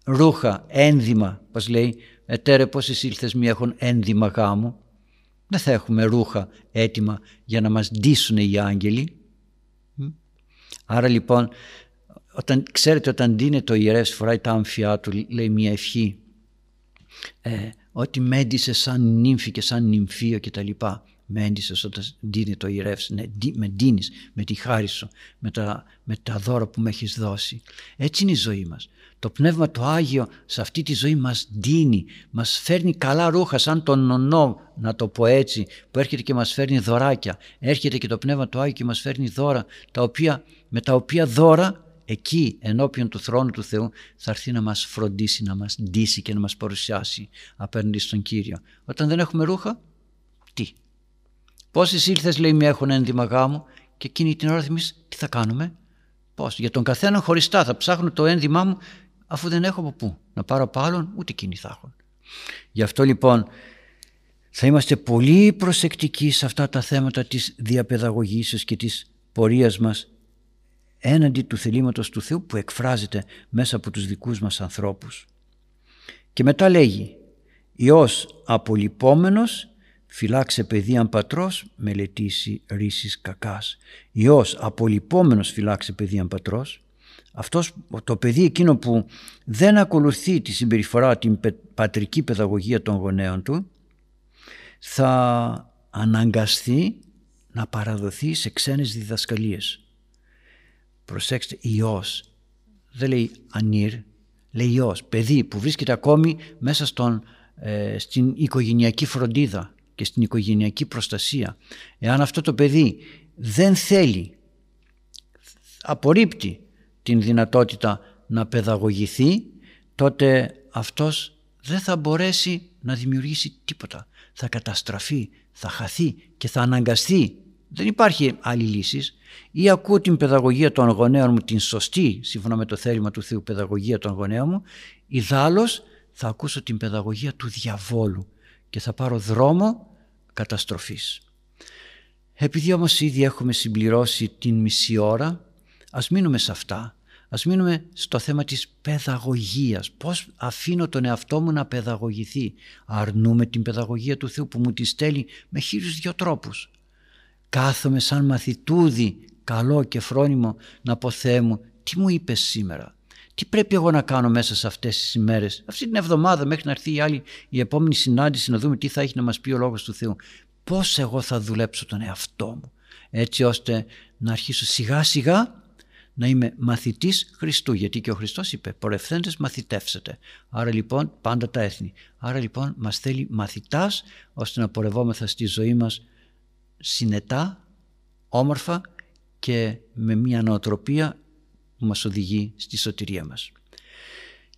ρούχα, ένδυμα, πώς λέει, ετέρε πόσες ήλθες μη έχουν ένδυμα γάμου. Δεν θα έχουμε ρούχα έτοιμα για να μας ντύσουν οι άγγελοι. Άρα λοιπόν, όταν, ξέρετε όταν ντύνεται ο ιερεύς φοράει τα άμφια του, λέει μια ευχή, ε, ότι μέντισε σαν νύμφη και σαν νυμφίο και τα λοιπά με έντυσες όταν ντύνει το ιερεύς, ναι, με ντύνεις με τη χάρη σου, με τα, με τα δώρα που με έχεις δώσει. Έτσι είναι η ζωή μας. Το Πνεύμα το Άγιο σε αυτή τη ζωή μας ντύνει, μας φέρνει καλά ρούχα σαν τον νονό, να το πω έτσι, που έρχεται και μας φέρνει δωράκια. Έρχεται και το Πνεύμα το Άγιο και μας φέρνει δώρα, τα οποία, με τα οποία δώρα εκεί ενώπιον του θρόνου του Θεού θα έρθει να μας φροντίσει, να μας ντύσει και να μας παρουσιάσει απέναντι στον Κύριο. Όταν δεν έχουμε ρούχα, τι, Πόσες ήλθες, λέει, με έχουν ένδυμα γάμου και εκείνη την ώρα εμεί τι θα κάνουμε. Πώς, για τον καθένα χωριστά θα ψάχνω το ένδυμά μου αφού δεν έχω από πού. Να πάρω από άλλον, ούτε εκείνοι θα έχουν. Γι' αυτό λοιπόν θα είμαστε πολύ προσεκτικοί σε αυτά τα θέματα της διαπαιδαγωγήσεως και της πορείας μας έναντι του θελήματος του Θεού που εκφράζεται μέσα από τους δικούς μας ανθρώπους. Και μετά λέγει «Υιός απολυπόμενος Φυλάξε παιδί αν πατρός μελετήσει ρίσεις κακάς. Υιός απολυπόμενος φυλάξε παιδί αν πατρός. Αυτός το παιδί εκείνο που δεν ακολουθεί τη συμπεριφορά την πατρική παιδαγωγία των γονέων του θα αναγκαστεί να παραδοθεί σε ξένες διδασκαλίες. Προσέξτε, Υιός, δεν λέει ανήρ, λέει Υιός, παιδί που βρίσκεται ακόμη μέσα στον, ε, στην οικογενειακή φροντίδα και στην οικογενειακή προστασία. Εάν αυτό το παιδί δεν θέλει, απορρίπτει την δυνατότητα να παιδαγωγηθεί, τότε αυτός δεν θα μπορέσει να δημιουργήσει τίποτα. Θα καταστραφεί, θα χαθεί και θα αναγκαστεί. Δεν υπάρχει άλλη λύση. Ή ακούω την παιδαγωγία των γονέων μου, την σωστή, σύμφωνα με το θέλημα του Θεού, παιδαγωγία των γονέων μου, ή δάλος θα ακούσω την παιδαγωγία του διαβόλου και θα πάρω δρόμο καταστροφής. Επειδή όμως ήδη έχουμε συμπληρώσει την μισή ώρα, ας μείνουμε σε αυτά. Ας μείνουμε στο θέμα της παιδαγωγίας. Πώς αφήνω τον εαυτό μου να παιδαγωγηθεί. Αρνούμε την παιδαγωγία του Θεού που μου τη στέλνει με χίλιους δυο τρόπους. Κάθομαι σαν μαθητούδι καλό και φρόνιμο να πω Θεέ μου τι μου είπες σήμερα; Τι πρέπει εγώ να κάνω μέσα σε αυτές τις ημέρες, αυτή την εβδομάδα μέχρι να έρθει η άλλη η επόμενη συνάντηση να δούμε τι θα έχει να μας πει ο Λόγος του Θεού. Πώς εγώ θα δουλέψω τον εαυτό μου έτσι ώστε να αρχίσω σιγά σιγά να είμαι μαθητής Χριστού. Γιατί και ο Χριστός είπε πορευθέντες μαθητεύσετε άρα λοιπόν πάντα τα έθνη. Άρα λοιπόν μας θέλει μαθητάς ώστε να πορευόμεθα στη ζωή μας συνετά, όμορφα και με μια νοοτροπία που μας οδηγεί στη σωτηρία μας.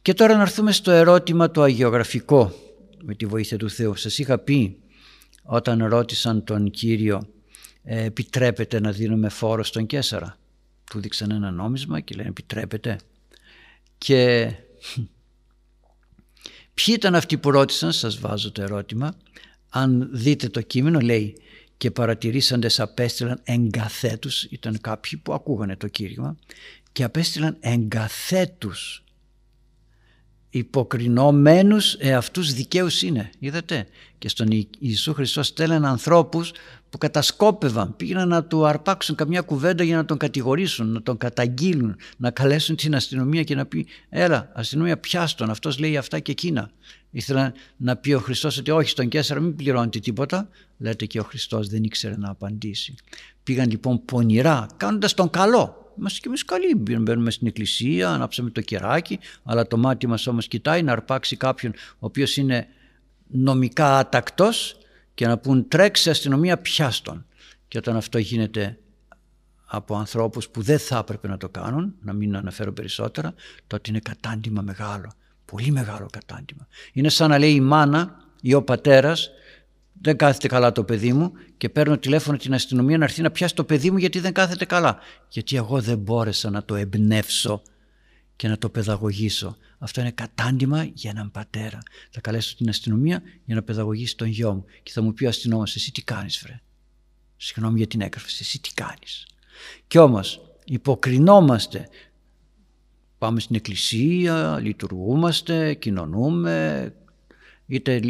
Και τώρα να έρθουμε στο ερώτημα το αγιογραφικό με τη βοήθεια του Θεού. Σας είχα πει όταν ρώτησαν τον Κύριο ε, επιτρέπεται να δίνουμε φόρο στον Κέσαρα; Του δείξαν ένα νόμισμα και λένε επιτρέπεται. Και *laughs* ποιοι ήταν αυτοί που ρώτησαν, σας βάζω το ερώτημα. Αν δείτε το κείμενο λέει και παρατηρήσαντες απέστειλαν εγκαθέτους, ήταν κάποιοι που ακούγανε το κήρυγμα και απέστειλαν εγκαθέτους υποκρινόμενους εαυτούς δικαίους είναι. Είδατε; Και στον Ιησού Χριστό στέλναν ανθρώπους που κατασκόπευαν, πήγαιναν να του αρπάξουν καμιά κουβέντα για να τον κατηγορήσουν, να τον καταγγείλουν, να καλέσουν την αστυνομία και να πει «Έλα, αστυνομία πιάστον, αυτός λέει αυτά και εκείνα». Ήθελα να πει ο Χριστός ότι όχι στον Κέσσαρα μην πληρώνετε τίποτα. Λέτε και ο Χριστός δεν ήξερε να απαντήσει. Πήγαν λοιπόν πονηρά κάνοντας τον καλό Είμαστε και εμείς καλοί. Μπαίνουμε στην εκκλησία, ανάψαμε το κεράκι, αλλά το μάτι μας όμως κοιτάει να αρπάξει κάποιον ο οποίος είναι νομικά άτακτος και να πούν τρέξει αστυνομία πιάστον. Και όταν αυτό γίνεται από ανθρώπους που δεν θα έπρεπε να το κάνουν, να μην αναφέρω περισσότερα, τότε είναι κατάντημα μεγάλο. Πολύ μεγάλο κατάντημα. Είναι σαν να λέει η μάνα ή ο πατέρας δεν κάθεται καλά το παιδί μου και παίρνω τηλέφωνο την αστυνομία να έρθει να πιάσει το παιδί μου γιατί δεν κάθεται καλά. Γιατί εγώ δεν μπόρεσα να το εμπνεύσω και να το παιδαγωγήσω. Αυτό είναι κατάντημα για έναν πατέρα. Θα καλέσω την αστυνομία για να παιδαγωγήσει τον γιο μου και θα μου πει ο αστυνόμος εσύ τι κάνεις βρε; Συγγνώμη για την έκρυφη, εσύ τι κάνεις; Κι όμως υποκρινόμαστε Πάμε στην εκκλησία, λειτουργούμαστε, κοινωνούμε, είτε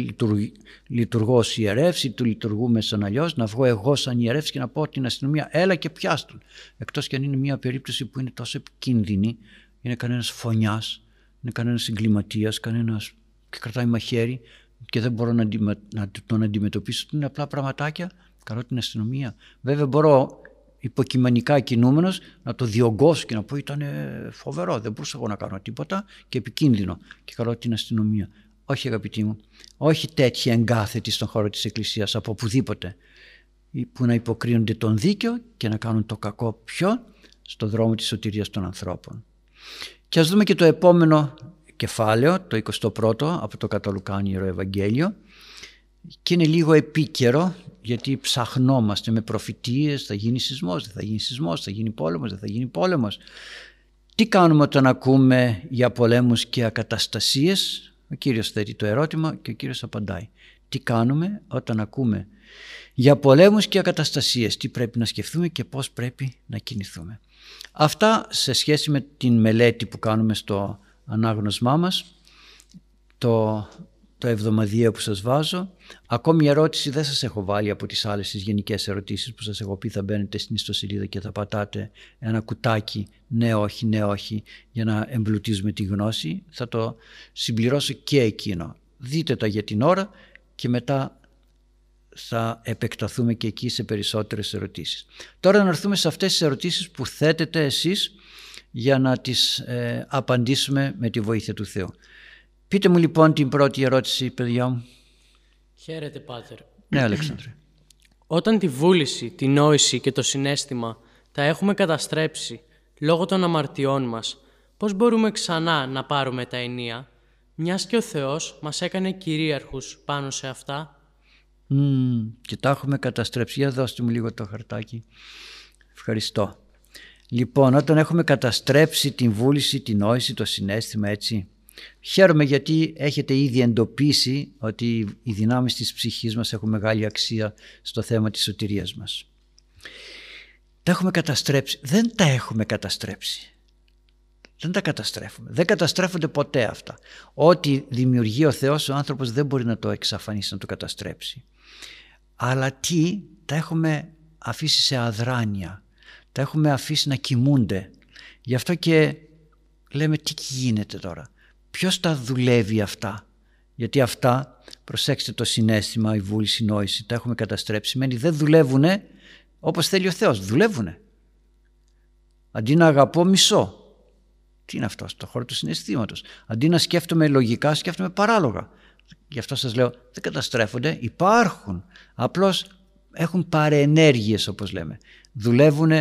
λειτουργώ ως ιερεύς είτε λειτουργούμε σαν αλλιώς, να βγω εγώ σαν ιερεύς και να πω την αστυνομία έλα και πιάστον. Εκτός και αν είναι μια περίπτωση που είναι τόσο επικίνδυνη, είναι κανένας φωνιάς, είναι κανένας εγκληματίας, κανένας και κρατάει μαχαίρι και δεν μπορώ να, να τον αντιμετωπίσω. Είναι απλά πραγματάκια, καρώ την αστυνομία. Βέβαια μπορώ υποκειμενικά κινούμενος να το διωγγώσω και να πω ήταν φοβερό, δεν μπορούσα εγώ να κάνω τίποτα και επικίνδυνο και καλώ την αστυνομία. Όχι αγαπητοί μου, όχι τέτοιοι εγκάθετοι στον χώρο της Εκκλησίας από οπουδήποτε που να υποκρίνονται τον δίκαιο και να κάνουν το κακό πιο στο δρόμο της σωτηρίας των ανθρώπων. Και ας δούμε και το επόμενο κεφάλαιο, το 21ο από το Καταλουκάνιερο Ευαγγέλιο και είναι λίγο επίκαιρο γιατί ψαχνόμαστε με προφητείες, θα γίνει σεισμός, δεν θα γίνει σεισμός, θα γίνει πόλεμος, δεν θα γίνει πόλεμος. Τι κάνουμε όταν ακούμε για πολέμους και ακαταστασίες, ο Κύριος θέτει το ερώτημα και ο Κύριος απαντάει. Τι κάνουμε όταν ακούμε για πολέμους και ακαταστασίες, τι πρέπει να σκεφτούμε και πώς πρέπει να κινηθούμε. Αυτά σε σχέση με την μελέτη που κάνουμε στο ανάγνωσμά μας, το το εβδομαδιαίο που σας βάζω. Ακόμη ερώτηση δεν σας έχω βάλει από τις άλλες τις γενικές ερωτήσεις που σας έχω πει θα μπαίνετε στην ιστοσελίδα και θα πατάτε ένα κουτάκι ναι όχι, ναι όχι για να εμπλουτίζουμε τη γνώση. Θα το συμπληρώσω και εκείνο. Δείτε τα για την ώρα και μετά θα επεκταθούμε και εκεί σε περισσότερες ερωτήσεις. Τώρα να έρθουμε σε αυτές τις ερωτήσεις που θέτετε εσείς για να τις ε, απαντήσουμε με τη βοήθεια του Θεού. Πείτε μου λοιπόν την πρώτη ερώτηση, παιδιά μου. Χαίρετε, Πάτερ. Ναι, Αλέξανδρε. Όταν τη βούληση, τη νόηση και το συνέστημα τα έχουμε καταστρέψει λόγω των αμαρτιών μας, πώς μπορούμε ξανά να πάρουμε τα ενία, μιας και ο Θεός μας έκανε κυρίαρχους πάνω σε αυτά; Mm, και τα έχουμε καταστρέψει. Για δώστε μου λίγο το χαρτάκι. Ευχαριστώ. Λοιπόν, όταν έχουμε καταστρέψει την βούληση, την νόηση, το συνέστημα, έτσι, Χαίρομαι γιατί έχετε ήδη εντοπίσει ότι οι δυνάμεις της ψυχής μας έχουν μεγάλη αξία στο θέμα της σωτηρίας μας. Τα έχουμε καταστρέψει. Δεν τα έχουμε καταστρέψει. Δεν τα καταστρέφουμε. Δεν καταστρέφονται ποτέ αυτά. Ό,τι δημιουργεί ο Θεός, ο άνθρωπος δεν μπορεί να το εξαφανίσει, να το καταστρέψει. Αλλά τι, τα έχουμε αφήσει σε αδράνεια. Τα έχουμε αφήσει να κοιμούνται. Γι' αυτό και λέμε τι γίνεται τώρα; Ποιος τα δουλεύει αυτά; Γιατί αυτά, προσέξτε το συνέστημα, η βούληση, η νόηση, τα έχουμε καταστρέψει. Μένει δεν δουλεύουν όπως θέλει ο Θεός. Δουλεύουν. Αντί να αγαπώ μισό. Τι είναι αυτό στο χώρο του συναισθήματος. Αντί να σκέφτομαι λογικά, σκέφτομαι παράλογα. Γι' αυτό σας λέω, δεν καταστρέφονται, υπάρχουν. Απλώς έχουν παρενέργειες όπως λέμε. Δουλεύουν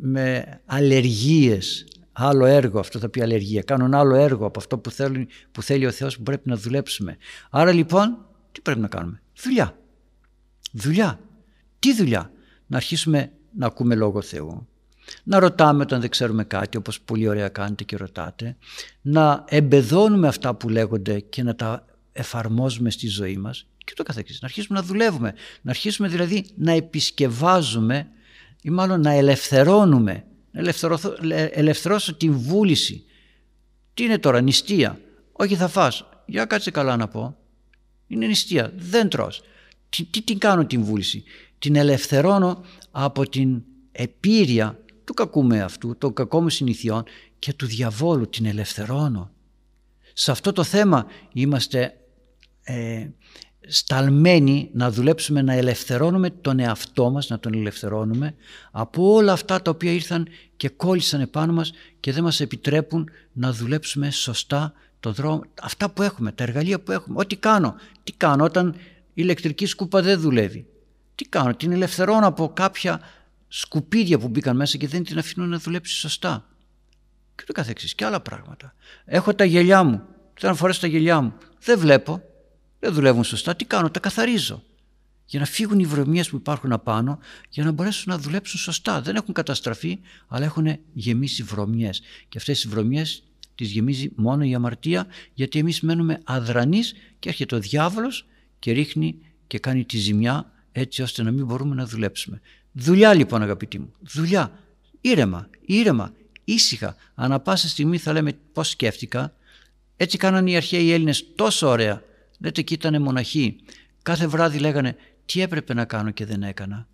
με αλλεργίες, άλλο έργο, αυτό θα πει αλλεργία. Κάνουν άλλο έργο από αυτό που θέλει, που θέλει ο Θεός που πρέπει να δουλέψουμε. Άρα λοιπόν, τι πρέπει να κάνουμε; Δουλειά. Δουλειά. Τι δουλειά; Να αρχίσουμε να ακούμε Λόγο Θεού. Να ρωτάμε όταν δεν ξέρουμε κάτι, όπως πολύ ωραία κάνετε και ρωτάτε. Να εμπεδώνουμε αυτά που λέγονται και να τα εφαρμόζουμε στη ζωή μας και το καθεξής. Να αρχίσουμε να δουλεύουμε. Να αρχίσουμε δηλαδή να επισκευάζουμε ή μάλλον να ελευθερώνουμε ελευθερώσω την βούληση. Τι είναι τώρα, νηστεία; Όχι θα φας. Για κάτσε καλά να πω. Είναι νηστεία. Δεν τρως. Τι, τι την κάνω την βούληση; Την ελευθερώνω από την επίρρεια του κακού με αυτού, των κακών συνηθιών και του διαβόλου. Την ελευθερώνω. Σε αυτό το θέμα είμαστε ε, σταλμένοι να δουλέψουμε να ελευθερώνουμε τον εαυτό μας, να τον ελευθερώνουμε από όλα αυτά τα οποία ήρθαν και κόλλησαν επάνω μας και δεν μας επιτρέπουν να δουλέψουμε σωστά το δρόμο, αυτά που έχουμε, τα εργαλεία που έχουμε. Ό,τι κάνω, τι κάνω όταν η ηλεκτρική σκούπα δεν δουλεύει. Τι κάνω, την ελευθερώνω από κάποια σκουπίδια που μπήκαν μέσα και δεν την αφήνω να δουλέψει σωστά. Και το καθεξής και άλλα πράγματα. Έχω τα γελιά μου, θέλω να φορέσω τα γελιά μου. Δεν βλέπω, δεν δουλεύουν σωστά. Τι κάνω, τα καθαρίζω. Για να φύγουν οι βρωμιές που υπάρχουν απάνω, για να μπορέσουν να δουλέψουν σωστά. Δεν έχουν καταστραφεί, αλλά έχουν γεμίσει βρωμιές. Και αυτές οι βρωμιές τις γεμίζει μόνο η αμαρτία, γιατί εμείς μένουμε αδρανείς και έρχεται ο διάβολος και ρίχνει και κάνει τη ζημιά έτσι ώστε να μην μπορούμε να δουλέψουμε. Δουλειά λοιπόν αγαπητοί μου, δουλειά, ήρεμα, ήρεμα, ήσυχα. Ανά πάσα στιγμή θα λέμε πώς σκέφτηκα. Έτσι κάνανε οι αρχαίοι Έλληνες τόσο ωραία Λέτε εκεί ήταν μοναχοί. Κάθε βράδυ λέγανε τι έπρεπε να κάνω και δεν έκανα;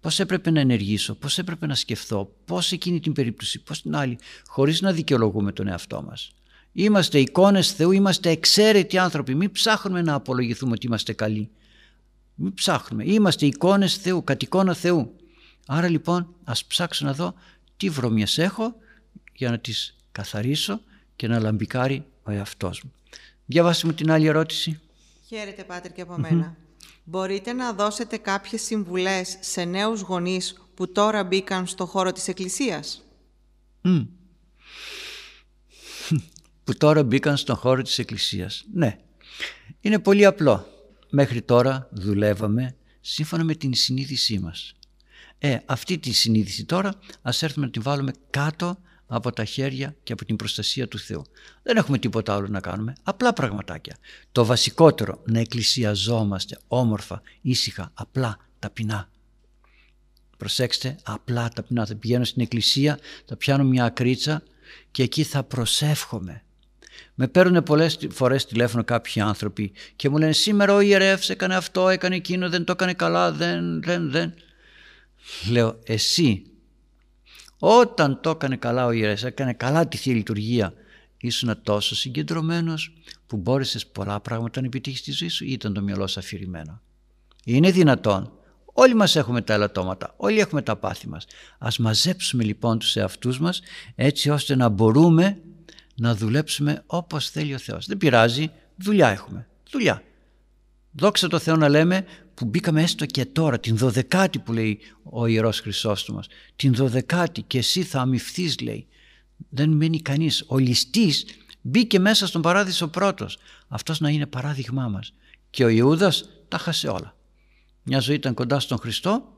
Πώς έπρεπε να ενεργήσω, πώς έπρεπε να σκεφτώ, πώς εκείνη την περίπτωση, πώς την άλλη, χωρίς να δικαιολογούμε τον εαυτό μας. Είμαστε εικόνες Θεού, είμαστε εξαίρετοι άνθρωποι. Μην ψάχνουμε να απολογηθούμε ότι είμαστε καλοί. Μην ψάχνουμε. Είμαστε εικόνες Θεού, κατ' εικόνα Θεού. Άρα λοιπόν ας ψάξω να δω τι βρωμιές έχω για να τις καθαρίσω και να λαμπικάρει ο εαυτός μου. Διαβάστε μου την άλλη ερώτηση. Χαίρετε Πάτερ και από μένα. Μπορείτε να δώσετε κάποιες συμβουλές σε νέους γονείς που τώρα μπήκαν στο χώρο της Εκκλησίας; Που τώρα μπήκαν στον χώρο της Εκκλησίας. Ναι. Είναι πολύ απλό. Μέχρι τώρα δουλεύαμε σύμφωνα με την συνείδησή μας. Ε, αυτή τη συνείδηση τώρα ας έρθουμε να την βάλουμε κάτω από τα χέρια και από την προστασία του Θεού. Δεν έχουμε τίποτα άλλο να κάνουμε, απλά πραγματάκια. Το βασικότερο, να εκκλησιαζόμαστε όμορφα, ήσυχα, απλά, ταπεινά. Προσέξτε, απλά, ταπεινά. Θα πηγαίνω στην εκκλησία, θα πιάνω μια ακρίτσα και εκεί θα προσεύχομαι. Με παίρνουν πολλές φορές τηλέφωνο κάποιοι άνθρωποι και μου λένε σήμερα ο ιερεύς έκανε αυτό, έκανε εκείνο, δεν το έκανε καλά, δεν, δεν, δεν. Λέω εσύ όταν το έκανε καλά ο ιερέας, έκανε καλά τη Θεία Λειτουργία, ήσουν τόσο συγκεντρωμένος που μπόρεσες πολλά πράγματα να επιτύχεις στη ζωή σου ή ήταν το μυαλό σου αφηρημένο; Είναι δυνατόν. Όλοι μας έχουμε τα ελαττώματα, όλοι έχουμε τα πάθη μας. Ας μαζέψουμε λοιπόν τους εαυτούς μας έτσι ώστε να μπορούμε να δουλέψουμε όπως θέλει ο Θεός. Δεν πειράζει, δουλειά έχουμε. Δουλειά. Δόξα τω Θεώ να λέμε που μπήκαμε έστω και τώρα, την δωδεκάτη που λέει ο Ιερός Χρυσόστομος, την δωδεκάτη και εσύ θα αμυφθείς λέει. Δεν μένει κανείς. Ο ληστής μπήκε μέσα στον παράδεισο πρώτος. Αυτός να είναι παράδειγμά μας. Και ο Ιούδας τα χάσε όλα. Μια ζωή ήταν κοντά στον Χριστό,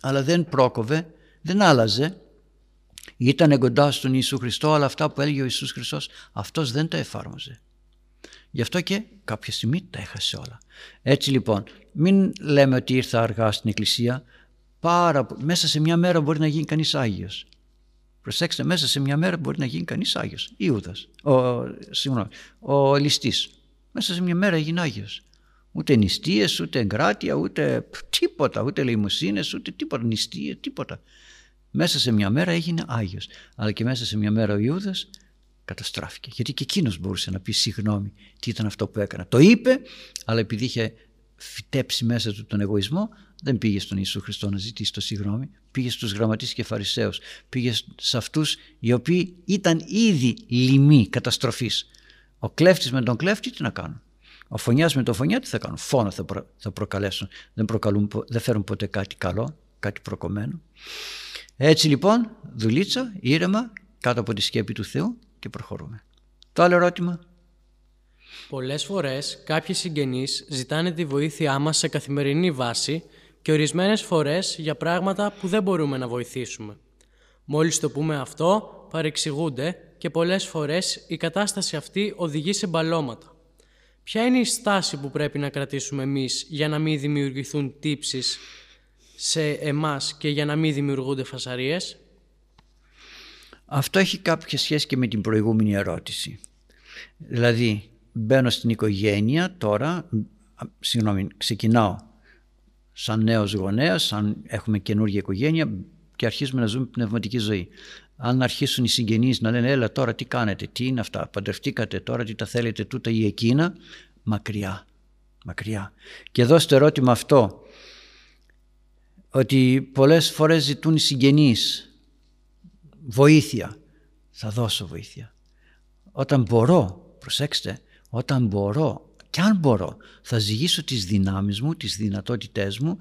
αλλά δεν πρόκοβε, δεν άλλαζε. Ήταν κοντά στον Ιησού Χριστό, αλλά αυτά που έλεγε ο Ιησούς Χριστός, αυτός δεν τα εφάρμοζε. Γι' αυτό και κάποια στιγμή τα έχασε όλα. Έτσι λοιπόν, μην λέμε ότι ήρθα αργά στην εκκλησία. Πάρα, μέσα σε μια μέρα μπορεί να γίνει κανείς Άγιος. Προσέξτε, μέσα σε μια μέρα μπορεί να γίνει κανείς Άγιος. Ιούδας, ο, συγγνώμη, ο ληστής. Μέσα σε μια μέρα έγινε Άγιος. Ούτε νηστείες, ούτε εγκράτεια, ούτε τίποτα, ούτε λαιμοσύνες, ούτε τίποτα, νηστείες, τίποτα. Μέσα σε μια μέρα έγινε Άγιος. Αλλά και μέσα σε μια μέρα ο Ιούδας καταστράφηκε. Γιατί και εκείνος μπορούσε να πει συγγνώμη τι ήταν αυτό που έκανα. Το είπε, αλλά επειδή είχε φυτέψει μέσα του τον εγωισμό, δεν πήγε στον Ιησού Χριστό να ζητήσει το συγγνώμη. Πήγε στους γραμματείς και φαρισαίους. Πήγε σε αυτούς οι οποίοι ήταν ήδη λοιμοί καταστροφής. Ο κλέφτης με τον κλέφτη τι να κάνουν; Ο φωνιάς με τον φωνιά τι θα κάνουν; Φόνο θα, θα προκαλέσουν. Δεν, προκαλούν, δεν φέρουν ποτέ κάτι καλό, κάτι προκομμένο. Έτσι λοιπόν, δουλίτσα, ήρεμα, κάτω από τη σκέπη του Θεού και προχωρούμε. Το άλλο ερώτημα. Πολλές φορές κάποιοι συγγενείς ζητάνε τη βοήθειά μας σε καθημερινή βάση και ορισμένες φορές για πράγματα που δεν μπορούμε να βοηθήσουμε. Μόλις το πούμε αυτό, παρεξηγούνται και πολλές φορές η κατάσταση αυτή οδηγεί σε μπαλώματα. Ποια είναι η στάση που πρέπει να κρατήσουμε εμείς για να μην δημιουργηθούν τύψεις σε εμάς και για να μην δημιουργούνται φασαρίες; Αυτό έχει κάποια σχέση και με την προηγούμενη ερώτηση. Δηλαδή μπαίνω στην οικογένεια τώρα, συγγνώμη, ξεκινάω σαν νέος γονέας, σαν έχουμε καινούργια οικογένεια και αρχίζουμε να ζούμε πνευματική ζωή. Αν αρχίσουν οι συγγενείς να λένε έλα τώρα τι κάνετε, τι είναι αυτά, παντρευτήκατε τώρα, τι τα θέλετε τούτα ή εκείνα, μακριά, μακριά. Και εδώ στο ερώτημα αυτό, ότι πολλές φορές ζητούν οι συγγενείς βοήθεια, θα δώσω βοήθεια. Όταν μπορώ, προσέξτε, όταν μπορώ και αν μπορώ θα ζυγίσω τις δυνάμεις μου, τις δυνατότητές μου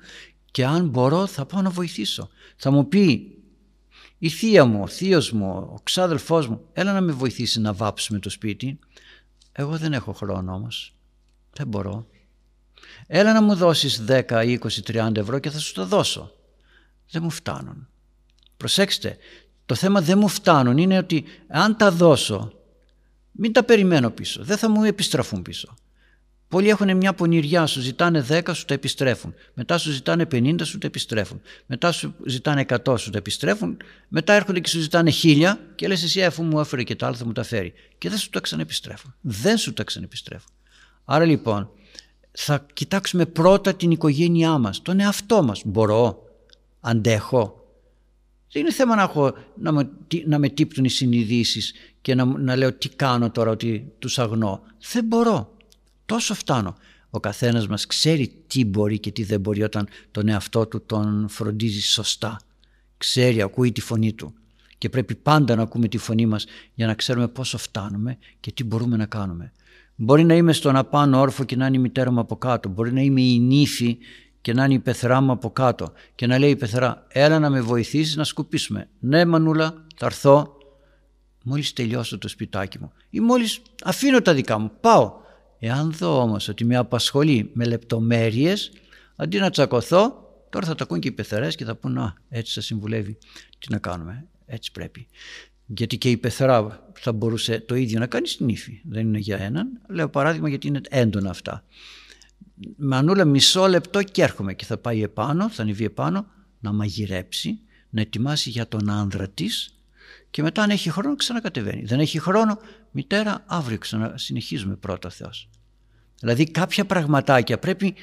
και αν μπορώ θα πάω να βοηθήσω. Θα μου πει η θεία μου, ο θείος μου, ο ξάδελφός μου έλα να με βοηθήσει να βάψουμε το σπίτι. Εγώ δεν έχω χρόνο όμως. Δεν μπορώ. Έλα να μου δώσεις 10, 20, 30 ευρώ και θα σου το δώσω. Δεν μου φτάνουν. Προσέξτε, το θέμα δεν μου φτάνουν είναι ότι αν τα δώσω μην τα περιμένω πίσω. Δεν θα μου επιστραφούν πίσω. Πολλοί έχουν μια πονηριά, σου ζητάνε 10, σου τα επιστρέφουν. Μετά σου ζητάνε 50, σου τα επιστρέφουν. Μετά σου ζητάνε 100, σου τα επιστρέφουν. Μετά έρχονται και σου ζητάνε 1000 και λες εσύ αφού μου έφερε και τα άλλα θα μου τα φέρει. Και δεν σου τα ξανεπιστρέφουν. Δεν σου τα ξανεπιστρέφουν. Άρα λοιπόν θα κοιτάξουμε πρώτα την οικογένειά μας, τον εαυτό μας. Μπορώ, αντέχω. Δεν είναι θέμα να, έχω, να, με, να με τύπτουν οι συνειδήσεις και να, να λέω τι κάνω τώρα ότι τους αγνώ. Δεν μπορώ. Τόσο φτάνω. Ο καθένας μας ξέρει τι μπορεί και τι δεν μπορεί όταν τον εαυτό του τον φροντίζει σωστά. Ξέρει, ακούει τη φωνή του. Και πρέπει πάντα να ακούμε τη φωνή μας για να ξέρουμε πόσο φτάνουμε και τι μπορούμε να κάνουμε. Μπορεί να είμαι στον απάνω όρφο και να είναι η μητέρα μου από κάτω. Μπορεί να είμαι η νύφη και να είναι η πεθρά μου από κάτω. Και να λέει η πεθρά, έλα να με βοηθήσεις να σκουπίσουμε. Ναι Μανούλα, θα έρθω. Μόλις τελειώσω το σπιτάκι μου ή μόλις αφήνω τα δικά μου, πάω. Εάν δω όμως ότι με απασχολεί με λεπτομέρειες, αντί να τσακωθώ, τώρα θα τα ακούν και οι πεθερές και θα πούν «Α, έτσι θα συμβουλεύει, τι να κάνουμε, έτσι πρέπει». Γιατί και η πεθερά θα μπορούσε το ίδιο να κάνει στην ύφη. Δεν είναι για έναν. Λέω παράδειγμα γιατί είναι έντονα αυτά. Μανούλα μισό λεπτό και έρχομαι και θα πάει επάνω, θα ανεβεί επάνω να μαγειρέψει, να ετοιμάσει για τον άνδρα της και μετά αν έχει χρόνο ξανακατεβαίνει. Δεν έχει χρόνο, μητέρα αύριο ξανασυνεχίζουμε πρώτα Θεός. Δηλαδή κάποια πραγματάκια πρέπει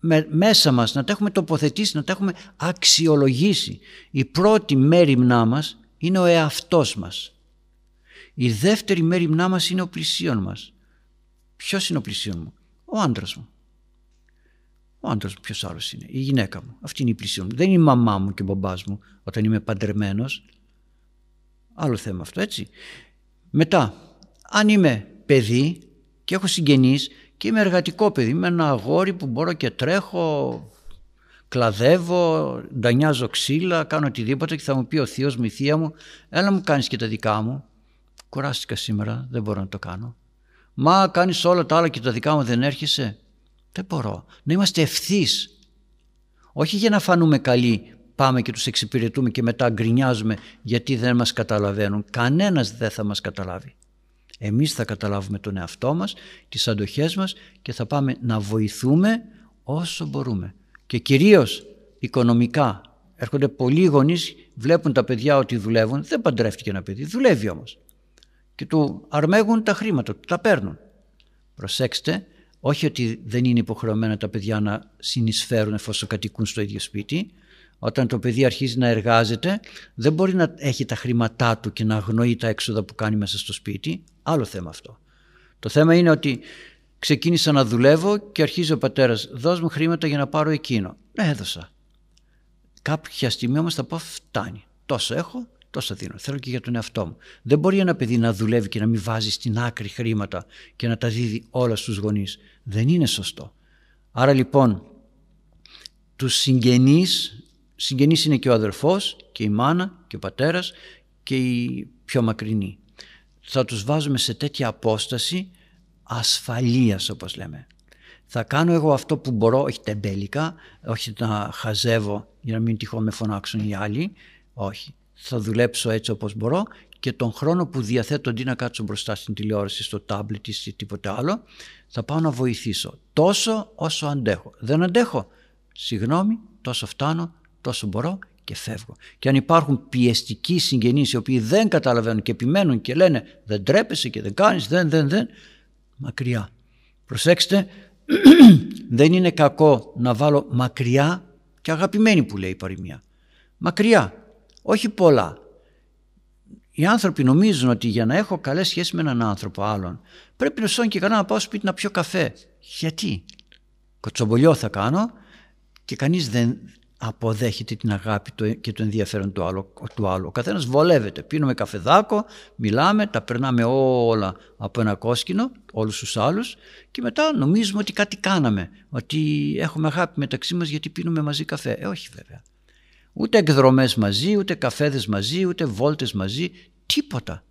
με, μέσα μας να τα έχουμε τοποθετήσει, να τα έχουμε αξιολογήσει. Η πρώτη μέρημνά μας είναι ο εαυτός μας. Η δεύτερη μέρημνά μας είναι ο πλησίον μας. Ποιος είναι ο πλησίον μου; Ο άντρας μου. Ο άντρας μου, ποιος άλλος είναι, η γυναίκα μου. Αυτή είναι η πλησίον μου. Δεν είναι η μαμά μου και ο μπαμπάς μου όταν είμαι παντρεμένος. Άλλο θέμα αυτό, έτσι. Μετά, αν είμαι παιδί και έχω συγγενείς και είμαι εργατικό παιδί, είμαι ένα αγόρι που μπορώ και τρέχω, κλαδεύω, ντανιάζω ξύλα, κάνω οτιδήποτε και θα μου πει ο θείος μου, η θεία μου, έλα μου κάνεις και τα δικά μου. Κουράστηκα σήμερα, δεν μπορώ να το κάνω. Μα κάνεις όλα τα άλλα και τα δικά μου δεν έρχεσαι. Δεν μπορώ. Να είμαστε ευθύς. Όχι για να φανούμε καλοί πάμε και τους εξυπηρετούμε και μετά γκρινιάζουμε γιατί δεν μας καταλαβαίνουν. Κανένας δεν θα μας καταλάβει. Εμείς θα καταλάβουμε τον εαυτό μας, τις αντοχές μας και θα πάμε να βοηθούμε όσο μπορούμε. Και κυρίως οικονομικά. Έρχονται πολλοί γονείς, βλέπουν τα παιδιά ότι δουλεύουν. Δεν παντρεύτηκε ένα παιδί, δουλεύει όμως. Και του αρμέγουν τα χρήματα, του τα παίρνουν. Προσέξτε, όχι ότι δεν είναι υποχρεωμένα τα παιδιά να συνεισφέρουν εφόσον κατοικούν στο ίδιο σπίτι, όταν το παιδί αρχίζει να εργάζεται δεν μπορεί να έχει τα χρήματά του και να αγνοεί τα έξοδα που κάνει μέσα στο σπίτι. Άλλο θέμα αυτό. Το θέμα είναι ότι ξεκίνησα να δουλεύω και αρχίζει ο πατέρας δώσ' μου χρήματα για να πάρω εκείνο. Ναι έδωσα. Κάποια στιγμή όμως θα πω φτάνει. Τόσο έχω, τόσο δίνω. Θέλω και για τον εαυτό μου. Δεν μπορεί ένα παιδί να δουλεύει και να μην βάζει στην άκρη χρήματα και να τα δίδει όλα στους γονείς. Δεν είναι σωστό. Άρα λοιπόν τους συγγενείς Συγγενής είναι και ο αδερφός και η μάνα και ο πατέρας και η πιο μακρινή. Θα τους βάζουμε σε τέτοια απόσταση ασφαλείας όπως λέμε. Θα κάνω εγώ αυτό που μπορώ, όχι τεμπέλικα, όχι να χαζεύω για να μην τυχόν με φωνάξουν οι άλλοι, όχι. Θα δουλέψω έτσι όπως μπορώ και τον χρόνο που διαθέτω αντί να κάτσω μπροστά στην τηλεόραση, στο τάμπλετ ή τίποτε άλλο, θα πάω να βοηθήσω τόσο όσο αντέχω. Δεν αντέχω, συγγνώμη, τόσο φτάνω, τόσο μπορώ και φεύγω. Και αν υπάρχουν πιεστικοί συγγενείς οι οποίοι δεν καταλαβαίνουν και επιμένουν και λένε δεν τρέπεσαι και δεν κάνεις, δεν, δεν, δεν, μακριά. Προσέξτε, *clears throat* δεν είναι κακό να βάλω μακριά και αγαπημένη που λέει η παροιμία. Μακριά, όχι πολλά. Οι άνθρωποι νομίζουν ότι για να έχω καλές σχέσεις με έναν άνθρωπο άλλον πρέπει να σώνει και καλά να πάω σπίτι να πιω καφέ. Γιατί; Κοτσομπολιό θα κάνω και κανείς δεν αποδέχεται την αγάπη και το ενδιαφέρον του άλλου. Του άλλου. Ο καθένας βολεύεται. Πίνουμε καφεδάκο, μιλάμε, τα περνάμε όλα από ένα κόσκινο, όλους τους άλλους και μετά νομίζουμε ότι κάτι κάναμε, ότι έχουμε αγάπη μεταξύ μας γιατί πίνουμε μαζί καφέ. Ε, όχι βέβαια. Ούτε εκδρομές μαζί, ούτε καφέδες μαζί, ούτε βόλτες μαζί, τίποτα.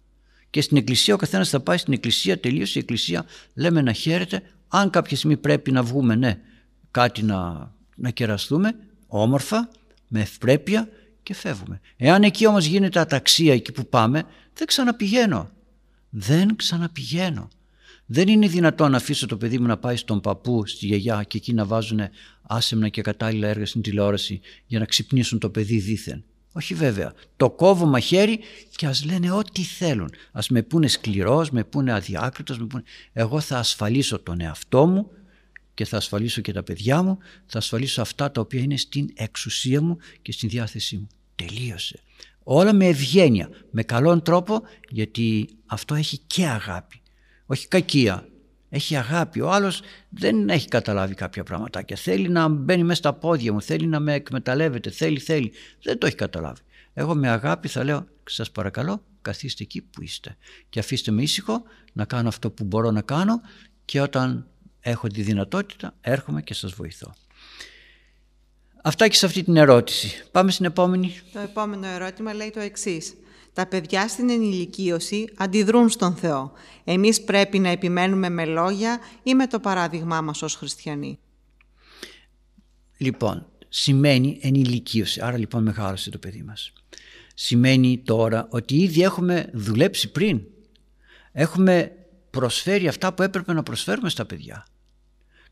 Και στην εκκλησία ο καθένας θα πάει στην εκκλησία, τελείωσε η εκκλησία, λέμε να χαίρεται, αν κάποια στιγμή πρέπει να βγούμε, ναι, κάτι να, να κεραστούμε, όμορφα, με ευπρέπεια και φεύγουμε. Εάν εκεί όμως γίνεται αταξία εκεί που πάμε, δεν ξαναπηγαίνω. Δεν ξαναπηγαίνω. Δεν είναι δυνατόν να αφήσω το παιδί μου να πάει στον παππού, στη γιαγιά και εκεί να βάζουν άσεμνα και κατάλληλα έργα στην τηλεόραση για να ξυπνήσουν το παιδί δήθεν. Όχι βέβαια. Το κόβω μαχαίρι και ας λένε ό,τι θέλουν. Ας με πούνε σκληρός, με πούνε αδιάκριτος, με πούνε... Εγώ θα ασφαλίσω τον εαυτό μου και θα ασφαλίσω και τα παιδιά μου, θα ασφαλίσω αυτά τα οποία είναι στην εξουσία μου και στην διάθεσή μου. Τελείωσε. Όλα με ευγένεια, με καλόν τρόπο γιατί αυτό έχει και αγάπη. Όχι κακία, έχει αγάπη. Ο άλλος δεν έχει καταλάβει κάποια πράγματα και θέλει να μπαίνει μέσα στα πόδια μου, θέλει να με εκμεταλλεύεται, θέλει, θέλει. Δεν το έχει καταλάβει. Εγώ με αγάπη θα λέω, σας παρακαλώ, καθίστε εκεί που είστε και αφήστε με ήσυχο να κάνω αυτό που μπορώ να κάνω και όταν έχω τη δυνατότητα έρχομαι και σας βοηθώ. Αυτά και σε αυτή την ερώτηση. Πάμε στην επόμενη. Το επόμενο ερώτημα λέει το εξής. Τα παιδιά στην ενηλικίωση αντιδρούν στον Θεό. Εμείς πρέπει να επιμένουμε με λόγια ή με το παράδειγμά μας ως χριστιανοί. Λοιπόν, σημαίνει ενηλικίωση. Άρα λοιπόν μεγάλωσε το παιδί μας. Σημαίνει τώρα ότι ήδη έχουμε δουλέψει πριν. Έχουμε προσφέρει αυτά που έπρεπε να προσφέρουμε στα παιδιά.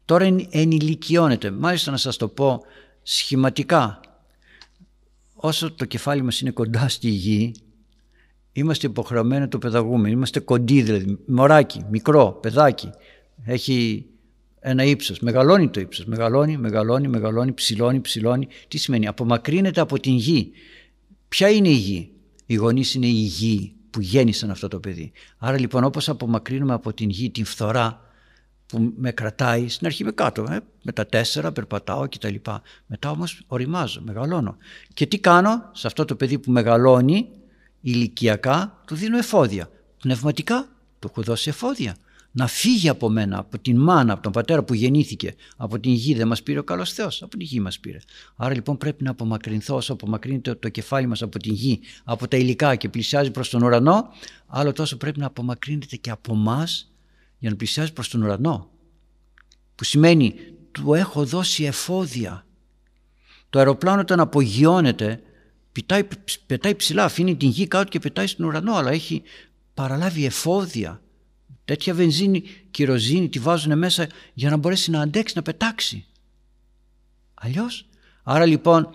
Τώρα ενηλικιώνεται. Μάλιστα να σας το πω σχηματικά. Όσο το κεφάλι μας είναι κοντά στη γη, είμαστε υποχρεωμένοι να το παιδαγούμε. Είμαστε κοντοί δηλαδή, μωράκι, μικρό, παιδάκι. Έχει ένα ύψος, μεγαλώνει το ύψος, μεγαλώνει, μεγαλώνει, μεγαλώνει, ψηλώνει, ψηλώνει. Τι σημαίνει, απομακρύνεται από την γη. Ποια είναι η γη, οι γονείς είναι η γη που γέννησαν αυτό το παιδί. Άρα λοιπόν όπως απομακρύνουμε από την γη την φθορά που με κρατάει, στην αρχή με κάτω, ε, με τα τέσσερα περπατάω κτλ. Μετά όμως οριμάζω, μεγαλώνω. Και τι κάνω σε αυτό το παιδί που μεγαλώνει, ηλικιακά του δίνω εφόδια. Πνευματικά του έχω δώσει εφόδια. Να φύγει από μένα, από την μάνα, από τον πατέρα που γεννήθηκε, από την γη δεν μας πήρε ο καλός Θεός, από την γη μας πήρε. Άρα λοιπόν πρέπει να απομακρυνθώ όσο απομακρύνεται το κεφάλι μας από την γη, από τα υλικά και πλησιάζει προς τον ουρανό, άλλο τόσο πρέπει να απομακρύνεται και από εμά για να πλησιάζει προς τον ουρανό. Που σημαίνει του έχω δώσει εφόδια. Το αεροπλάνο όταν απογειώνεται πετάει, πετάει ψηλά, αφήνει την γη κάτω και πετάει στον ουρανό, αλλά έχει παραλάβει εφόδια. Τέτοια βενζίνη, κυροζίνη τη βάζουν μέσα για να μπορέσει να αντέξει, να πετάξει. Αλλιώς. Άρα λοιπόν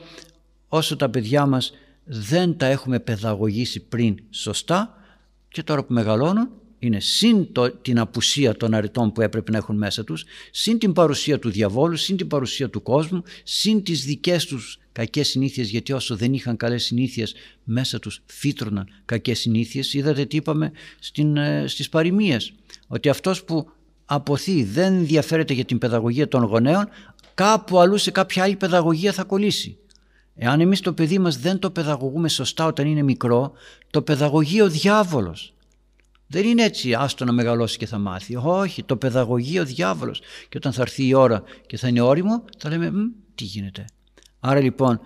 όσο τα παιδιά μας δεν τα έχουμε παιδαγωγήσει πριν σωστά και τώρα που μεγαλώνουν είναι συν το, την απουσία των αρετών που έπρεπε να έχουν μέσα τους, συν την παρουσία του διαβόλου, συν την παρουσία του κόσμου, συν τις δικές τους κακές συνήθειες, γιατί όσο δεν είχαν καλές συνήθειες μέσα τους φύτρωναν κακές συνήθειες. Είδατε τι είπαμε στην, ε, στις παροιμίες, ότι αυτός που αποθεί δεν ενδιαφέρεται για την παιδαγωγία των γονέων, κάπου αλλού σε κάποια άλλη παιδαγωγία θα κολλήσει. Εάν εμείς το παιδί μας δεν το παιδαγωγούμε σωστά όταν είναι μικρό, το παιδαγωγεί ο διάβολος. Δεν είναι έτσι άστο να μεγαλώσει και θα μάθει. Όχι, το παιδαγωγεί ο διάβολος. Και όταν θα έρθει η ώρα και θα είναι όριμο, θα λέμε τι γίνεται. Άρα λοιπόν,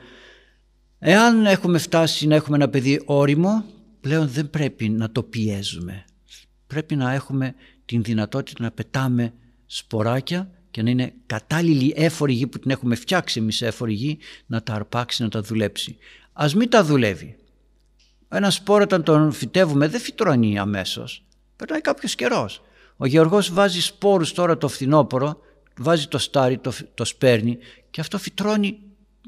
εάν έχουμε φτάσει να έχουμε ένα παιδί όριμο, πλέον δεν πρέπει να το πιέζουμε. Πρέπει να έχουμε την δυνατότητα να πετάμε σποράκια και να είναι κατάλληλη έφορη γη που την έχουμε φτιάξει εμείς έφορη γη να τα αρπάξει, να τα δουλέψει. Ας μην τα δουλεύει. Ένα σπόρο όταν τον φυτεύουμε δεν φυτρώνει αμέσως. Περνάει κάποιος καιρός. Ο Γεωργός βάζει σπόρους τώρα το φθινόπωρο, βάζει το στάρι, το, το σπέρνει και αυτό φυτρώνει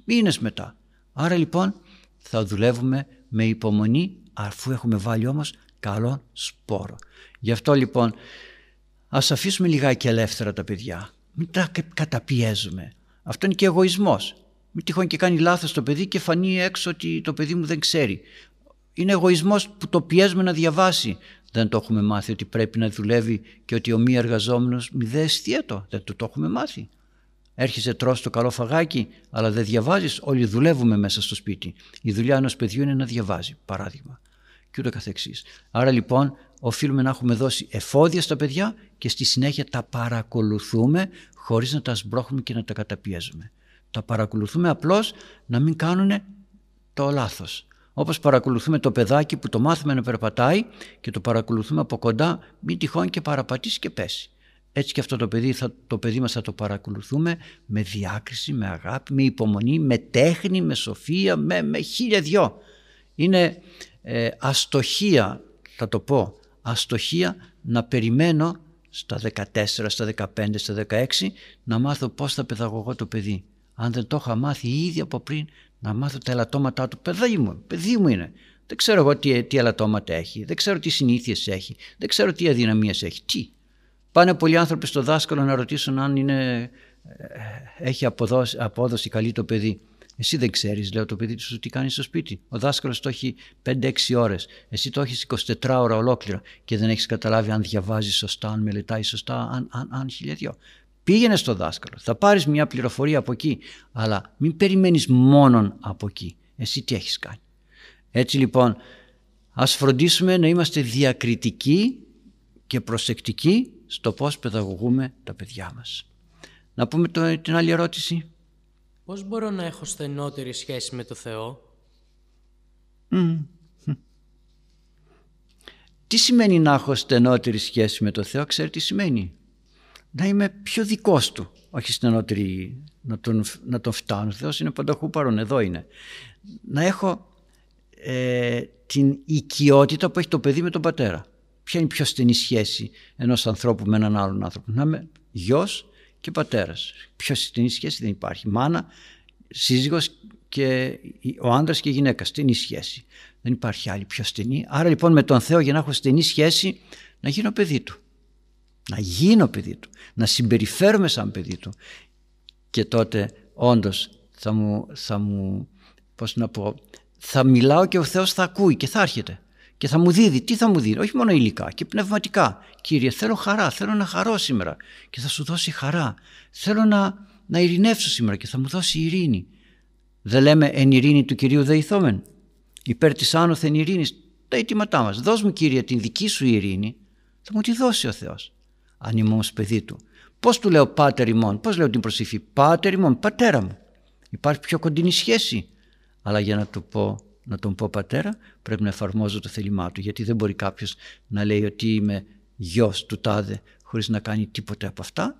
μήνες μετά. Άρα λοιπόν θα δουλεύουμε με υπομονή αφού έχουμε βάλει όμως καλό σπόρο. Γι' αυτό λοιπόν ας αφήσουμε λιγάκι ελεύθερα τα παιδιά. Μην τα καταπιέζουμε. Αυτό είναι και εγωισμός. Μην τυχόν και κάνει λάθος το παιδί και φανεί έξω ότι το παιδί μου δεν ξέρει. Είναι εγωισμός που το πιέζουμε να διαβάσει. Δεν το έχουμε μάθει ότι πρέπει να δουλεύει και ότι ο μη εργαζόμενος μη δε αισθιέτο. Δεν το, το έχουμε μάθει. Έρχεσαι τρως το καλό φαγάκι, αλλά δεν διαβάζεις. Όλοι δουλεύουμε μέσα στο σπίτι. Η δουλειά ενός παιδιού είναι να διαβάζει, παράδειγμα. Και ούτω καθεξής. Άρα λοιπόν οφείλουμε να έχουμε δώσει εφόδια στα παιδιά και στη συνέχεια τα παρακολουθούμε χωρίς να τα σμπρώχνουμε και να τα καταπιέζουμε. Τα παρακολουθούμε απλώς να μην κάνουν το λάθος. Όπως παρακολουθούμε το παιδάκι που το μάθουμε να περπατάει και το παρακολουθούμε από κοντά μην τυχόν και παραπατήσει και πέσει. Έτσι και αυτό το παιδί, θα, το παιδί μας θα το παρακολουθούμε με διάκριση, με αγάπη, με υπομονή, με τέχνη, με σοφία, με, με χίλια δυο. Είναι ε, αστοχία, θα το πω, αστοχία να περιμένω στα 14, στα 15, στα 16 να μάθω πώς θα παιδαγωγώ το παιδί. Αν δεν το είχα μάθει ήδη από πριν να μάθω τα ελαττώματά του. Παιδί μου, παιδί μου είναι. Δεν ξέρω εγώ τι, τι ελαττώματα έχει, δεν ξέρω τι συνήθειες έχει, δεν ξέρω τι αδυναμίες έχει. Τι; Πάνε πολλοί άνθρωποι στο δάσκαλο να ρωτήσουν αν είναι, ε, έχει αποδόση, απόδοση καλή το παιδί. Εσύ δεν ξέρεις, λέω το παιδί σου, τι κάνει στο σπίτι. Ο δάσκαλος το έχει 5-6 ώρες. Εσύ το έχεις 24 ώρα ολόκληρα και δεν έχεις καταλάβει αν διαβάζεις σωστά, αν μελετάει σωστά, αν, αν, αν χιλιαδιό. Πήγαινε στο δάσκαλο. Θα πάρεις μια πληροφορία από εκεί, αλλά μην περιμένεις μόνον από εκεί. Εσύ τι έχεις κάνει. Έτσι λοιπόν, ας φροντίσουμε να είμαστε διακριτικοί και προσεκτικοί στο πώς παιδαγωγούμε τα παιδιά μας. Να πούμε το, την άλλη ερώτηση. Πώς μπορώ να έχω στενότερη σχέση με το Θεό; Τι σημαίνει να έχω στενότερη σχέση με το Θεό, ξέρει τι σημαίνει; Να είμαι πιο δικός Του, όχι στενότερη να τον, να τον φτάνω. Ο Θεός είναι πανταχού παρόν, εδώ είναι. Να έχω ε, την οικειότητα που έχει το παιδί με τον πατέρα. Ποια είναι η πιο στενή σχέση ενός ανθρώπου με έναν άλλον άνθρωπο. Να είμαι γιος και πατέρας. Πιο στενή σχέση δεν υπάρχει. Μάνα, σύζυγος και ο άντρας και η γυναίκα. Στενή σχέση. Δεν υπάρχει άλλη πιο στενή. Άρα λοιπόν με τον Θεό για να έχω στενή σχέση να γίνω παιδί του. Να γίνω παιδί του. Να συμπεριφέρομαι σαν παιδί του. Και τότε όντως θα μου, θα μου πώς να πω, θα μιλάω και ο Θεός θα ακούει και θα έρχεται και θα μου δίδει. Τι θα μου δίνει, όχι μόνο υλικά και πνευματικά. Κύριε, θέλω χαρά, θέλω να χαρώ σήμερα και θα σου δώσει χαρά. Θέλω να, να ειρηνεύσω σήμερα και θα μου δώσει ειρήνη. Δεν λέμε εν ειρήνη του Κυρίου δεηθόμεν. Υπέρ της άνωθεν ειρήνης τα αιτήματά μας. Δώσ' μου Κύριε την δική σου ειρήνη, θα μου τη δώσει ο Θεός. Αν είμαι όμως παιδί του. Πώς του λέω πάτερ ημών, πώς λέω την προσήφη πάτερ ημών, πατέρα μου. Υπάρχει πιο κοντινή σχέση. Αλλά για να του πω να τον πω πατέρα πρέπει να εφαρμόζω το θέλημά του γιατί δεν μπορεί κάποιος να λέει ότι είμαι γιος του τάδε χωρίς να κάνει τίποτε από αυτά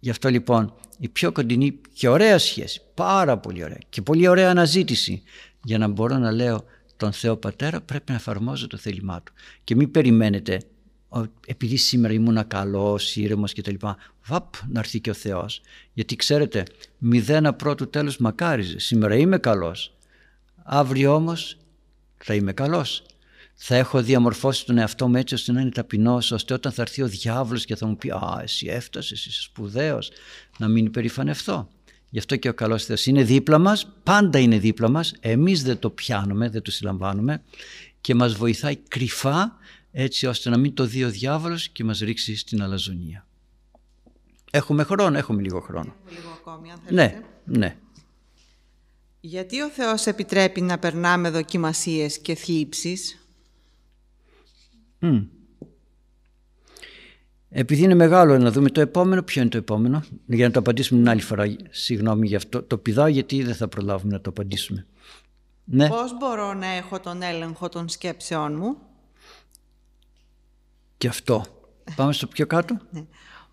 γι' αυτό λοιπόν η πιο κοντινή και ωραία σχέση πάρα πολύ ωραία και πολύ ωραία αναζήτηση για να μπορώ να λέω τον Θεό Πατέρα πρέπει να εφαρμόζω το θέλημά του και μην περιμένετε επειδή σήμερα ήμουν καλός, ήρεμος κτλ. Βαπ, να έρθει και ο Θεός. Γιατί ξέρετε, μηδένα πρώτου τέλους μακάριζε. Σήμερα είμαι καλός. Αύριο όμως θα είμαι καλός. Θα έχω διαμορφώσει τον εαυτό μου έτσι ώστε να είναι ταπεινός, ώστε όταν θα έρθει ο διάβολος και θα μου πει «Α, εσύ έφτασες, είσαι σπουδαίος», να μην υπερηφανευτώ. Γι' αυτό και ο καλός Θεός είναι δίπλα μας, πάντα είναι δίπλα μας, εμείς δεν το πιάνουμε, δεν το συλλαμβάνουμε και μας βοηθάει κρυφά έτσι ώστε να μην το δει ο διάβολος και μας ρίξει στην αλαζονία. Έχουμε χρόνο, έχουμε λίγο χρόνο. Έχουμε λίγο ακόμη, αν Ναι, ναι. Γιατί ο Θεός επιτρέπει να περνάμε δοκιμασίες και θλίψεις. Επειδή είναι μεγάλο να δούμε το επόμενο, ποιο είναι το επόμενο, για να το απαντήσουμε την άλλη φορά. Συγγνώμη γι' αυτό. Το πηδάω γιατί δεν θα προλάβουμε να το απαντήσουμε. Ναι. Πώς μπορώ να έχω τον έλεγχο των σκέψεών μου; Και αυτό. Πάμε στο πιο κάτω. Ναι.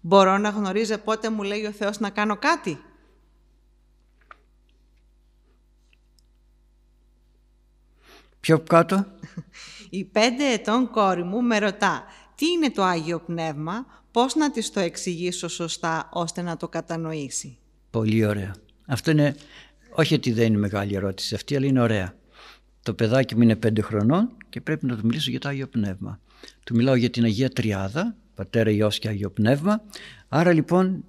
Μπορώ να γνωρίζω πότε μου λέει ο Θεός να κάνω κάτι; Πιο κάτω. Η πέντε ετών κόρη μου με ρωτά τι είναι το Άγιο Πνεύμα, πώς να της το εξηγήσω σωστά ώστε να το κατανοήσει; Πολύ ωραία. Αυτό είναι, όχι ότι δεν είναι μεγάλη ερώτηση αυτή, αλλά είναι ωραία. Το παιδάκι μου είναι πέντε χρονών και πρέπει να του μιλήσω για το Άγιο Πνεύμα. Του μιλάω για την Αγία Τριάδα, Πατέρα Υιός και Άγιο Πνεύμα. Άρα λοιπόν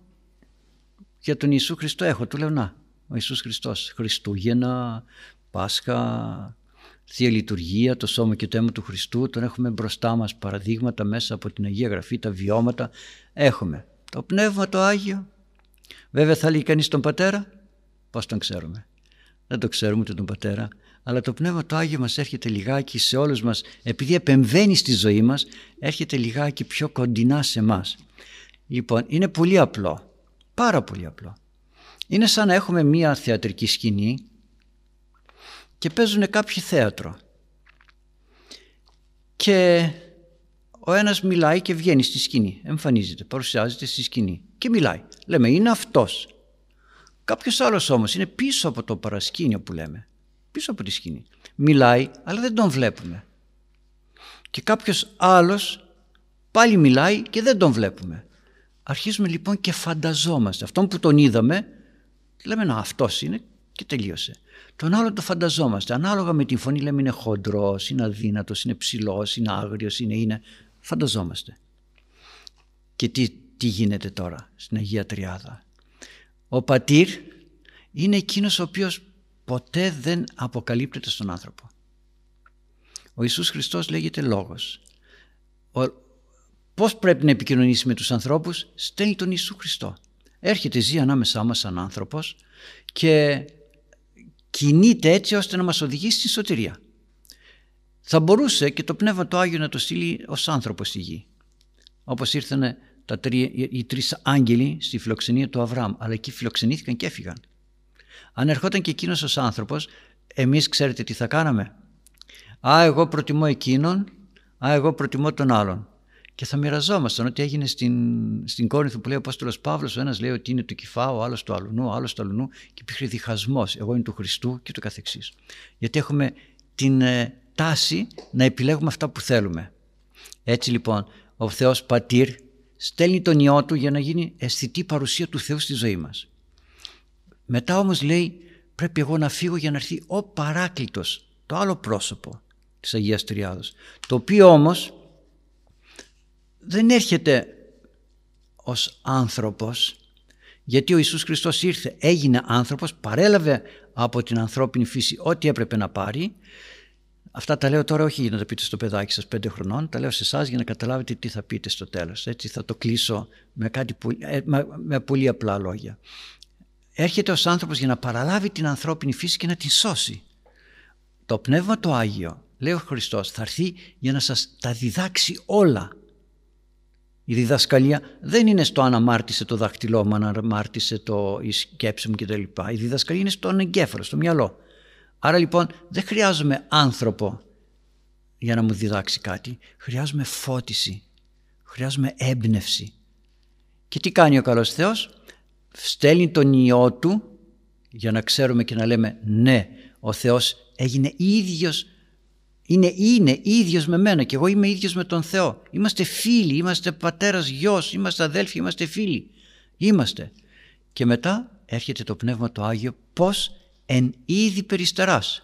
για τον Ιησού Χριστό έχω. Του λέω να, ο Ιησούς Χριστός, Χριστούγεννα, Πάσχα, Θεία Λειτουργία, το σώμα και το αίμα του Χριστού, τον έχουμε μπροστά μας παραδείγματα μέσα από την Αγία Γραφή, τα βιώματα. Έχουμε το Πνεύμα το Άγιο. Βέβαια θα λέει κανείς τον Πατέρα, πώς τον ξέρουμε; Δεν το ξέρουμε ούτε τον Πατέρα, αλλά το Πνεύμα το Άγιο μας έρχεται λιγάκι σε όλους μας, επειδή επεμβαίνει στη ζωή μας, έρχεται λιγάκι πιο κοντινά σε μας. Λοιπόν, είναι πολύ απλό, πάρα πολύ απλό. Είναι σαν να έχουμε μία θεατρική σκηνή και παίζουν κάποιοι θέατρο. Και ο ένας μιλάει και βγαίνει στη σκηνή, εμφανίζεται, παρουσιάζεται στη σκηνή και μιλάει. Λέμε είναι αυτός. Κάποιος άλλος όμως είναι πίσω από το παρασκήνιο που λέμε, πίσω από τη σκηνή. Μιλάει αλλά δεν τον βλέπουμε. Και κάποιος άλλος πάλι μιλάει και δεν τον βλέπουμε. Αρχίζουμε λοιπόν και φανταζόμαστε. Αυτόν που τον είδαμε λέμε να αυτός είναι και τελείωσε. Τον άλλο το φανταζόμαστε. Ανάλογα με την φωνή λέμε είναι χοντρός, είναι αδύνατος, είναι ψηλός, είναι άγριος, είναι είναι. Φανταζόμαστε. Και τι, τι γίνεται τώρα στην Αγία Τριάδα; Ο πατήρ είναι εκείνος ο οποίος ποτέ δεν αποκαλύπτεται στον άνθρωπο. Ο Ιησούς Χριστός λέγεται λόγος. Ο, πώς πρέπει να επικοινωνήσει με τους ανθρώπους, στέλνει τον Ιησού Χριστό. Έρχεται, ζει ανάμεσά μας σαν άνθρωπος και κινείται έτσι ώστε να μας οδηγήσει στη σωτηρία. Θα μπορούσε και το Πνεύμα το Άγιο να το στείλει ως άνθρωπος στη γη. Όπως ήρθαν τα τρία, οι τρεις άγγελοι στη φιλοξενία του Αβραάμ, αλλά εκεί φιλοξενήθηκαν και έφυγαν. Αν ερχόταν και εκείνος ως άνθρωπος, εμείς ξέρετε τι θα κάναμε; Α, εγώ προτιμώ εκείνον, α, εγώ προτιμώ τον άλλον και θα μοιραζόμασταν ότι έγινε στην, στην Κόρινθο που λέει ο Απόστολος Παύλος. Ο ένας λέει ότι είναι του Κυφά, ο άλλος του Αλουνού, ο άλλος του Αλουνού και υπήρχε διχασμός. Εγώ είμαι του Χριστού και του καθεξής. Γιατί έχουμε την ε, τάση να επιλέγουμε αυτά που θέλουμε. Έτσι λοιπόν, ο Θεός Πατήρ στέλνει τον ιό του για να γίνει αισθητή παρουσία του Θεού στη ζωή μας. Μετά όμως λέει, πρέπει εγώ να φύγω για να έρθει ο παράκλητος, το άλλο πρόσωπο της Αγίας Τριάδος. Το οποίο όμως δεν έρχεται ως άνθρωπος γιατί ο Ιησούς Χριστός ήρθε, έγινε άνθρωπος, παρέλαβε από την ανθρώπινη φύση ό,τι έπρεπε να πάρει. Αυτά τα λέω τώρα όχι για να τα πείτε στο παιδάκι σας πέντε χρονών, τα λέω σε εσάς για να καταλάβετε τι θα πείτε στο τέλος. Έτσι θα το κλείσω με, κάτι ε, με πολύ απλά λόγια. Έρχεται ως άνθρωπος για να παραλάβει την ανθρώπινη φύση και να την σώσει. Το Πνεύμα το Άγιο, λέει ο Χριστός, θα έρθει για να σας τα διδάξει όλα η διδασκαλία δεν είναι στο αν αμάρτησε το δάχτυλό μου, αν αμάρτησε το, η σκέψη μου κτλ. Η διδασκαλία είναι στον εγκέφαλο, στο μυαλό. Άρα λοιπόν δεν χρειάζομαι άνθρωπο για να μου διδάξει κάτι. Χρειάζομαι φώτιση. Χρειάζομαι έμπνευση. Και τι κάνει ο καλός Θεός; Στέλνει τον Υιό Του για να ξέρουμε και να λέμε ναι, ο Θεός έγινε ίδιος είναι, είναι ίδιος με μένα και εγώ είμαι ίδιος με τον Θεό. Είμαστε φίλοι, είμαστε πατέρας, γιος, είμαστε αδέλφοι, είμαστε φίλοι. Είμαστε. Και μετά έρχεται το Πνεύμα το Άγιο πώς εν είδη περιστεράς.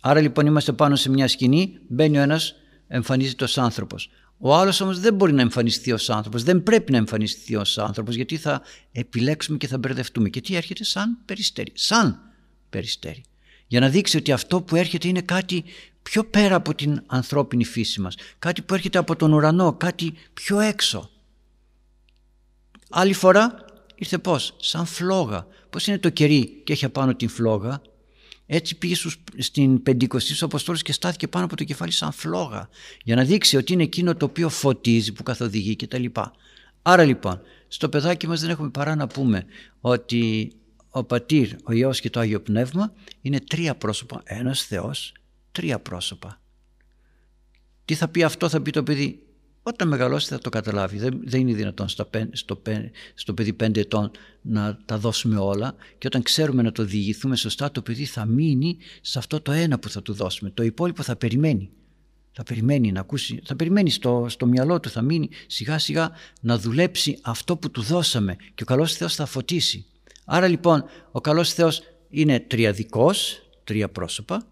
Άρα λοιπόν είμαστε πάνω σε μια σκηνή, μπαίνει ο ένας, εμφανίζεται ως άνθρωπος. Ο άλλος όμως δεν μπορεί να εμφανιστεί ως άνθρωπος, δεν πρέπει να εμφανιστεί ως άνθρωπος γιατί θα επιλέξουμε και θα μπερδευτούμε. Και τι έρχεται σαν περιστέρι, σαν περιστέρι. Για να δείξει ότι αυτό που έρχεται είναι κάτι πιο πέρα από την ανθρώπινη φύση μας. Κάτι που έρχεται από τον ουρανό, κάτι πιο έξω. Άλλη φορά ήρθε πώς, σαν φλόγα. Πώς είναι το κερί και έχει απάνω την φλόγα. Έτσι πήγε στην Πεντηκοστή στους Αποστόλους και στάθηκε πάνω από το κεφάλι σαν φλόγα για να δείξει ότι είναι εκείνο το οποίο φωτίζει, που καθοδηγεί κτλ. Άρα λοιπόν, στο παιδάκι μας δεν έχουμε παρά να πούμε ότι ο Πατήρ, ο Υιός και το Άγιο Πνεύμα είναι τρία πρόσωπα, ένας Θεός, τρία πρόσωπα. Τι θα πει αυτό, θα πει το παιδί. Όταν μεγαλώσει θα το καταλάβει. Δεν, δεν είναι δυνατόν στο, στο, στο παιδί πέντε ετών να τα δώσουμε όλα και όταν ξέρουμε να το διηγηθούμε σωστά το παιδί θα μείνει σε αυτό το ένα που θα του δώσουμε. Το υπόλοιπο θα περιμένει. Θα περιμένει να ακούσει, θα περιμένει στο, στο μυαλό του, θα μείνει σιγά σιγά να δουλέψει αυτό που του δώσαμε και ο καλός Θεός θα φωτίσει. Άρα λοιπόν ο καλός Θεός είναι τριαδικός, τρία πρόσωπα,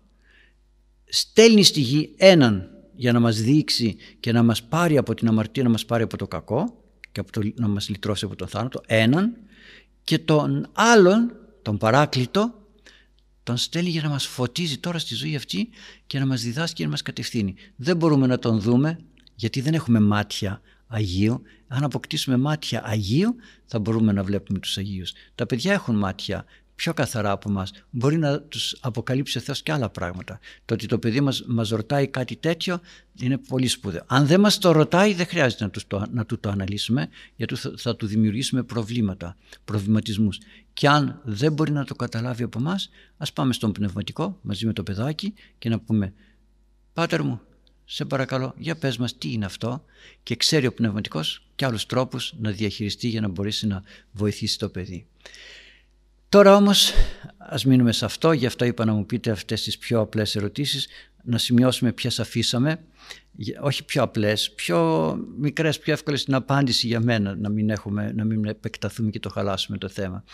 στέλνει στη γη έναν για να μας δείξει και να μας πάρει από την αμαρτία, να μας πάρει από το κακό και από το, να μας λυτρώσει από τον θάνατο, έναν και τον άλλον, τον παράκλητο, τον στέλνει για να μας φωτίζει τώρα στη ζωή αυτή και να μας διδάσκει και να μας κατευθύνει. Δεν μπορούμε να τον δούμε γιατί δεν έχουμε μάτια Αγίου. Αν αποκτήσουμε μάτια Αγίου θα μπορούμε να βλέπουμε τους Αγίους. Τα παιδιά έχουν μάτια πιο καθαρά από μας. Μπορεί να τους αποκαλύψει ο Θεός και άλλα πράγματα. Το ότι το παιδί μας, μας ρωτάει κάτι τέτοιο είναι πολύ σπουδαίο. Αν δεν μας το ρωτάει δεν χρειάζεται να, τους το, να του το αναλύσουμε γιατί θα, θα του δημιουργήσουμε προβλήματα, προβληματισμούς. Και αν δεν μπορεί να το καταλάβει από εμάς, ας πάμε στον πνευματικό μαζί με το παιδάκι και να πούμε «Πάτερ μου, σε παρακαλώ, για πες μας τι είναι αυτό» και ξέρει ο πνευματικός και άλλους τρόπους να διαχειριστεί για να μπορέσει να βοηθήσει το παιδί. Τώρα όμως ας μείνουμε σε αυτό, γι' αυτό είπα να μου πείτε αυτές τις πιο απλές ερωτήσεις, να σημειώσουμε ποιες αφήσαμε, όχι πιο απλές, πιο μικρές, πιο εύκολες στην απάντηση για μένα, να μην, έχουμε, να μην επεκταθούμε και το χαλάσουμε το θέμα.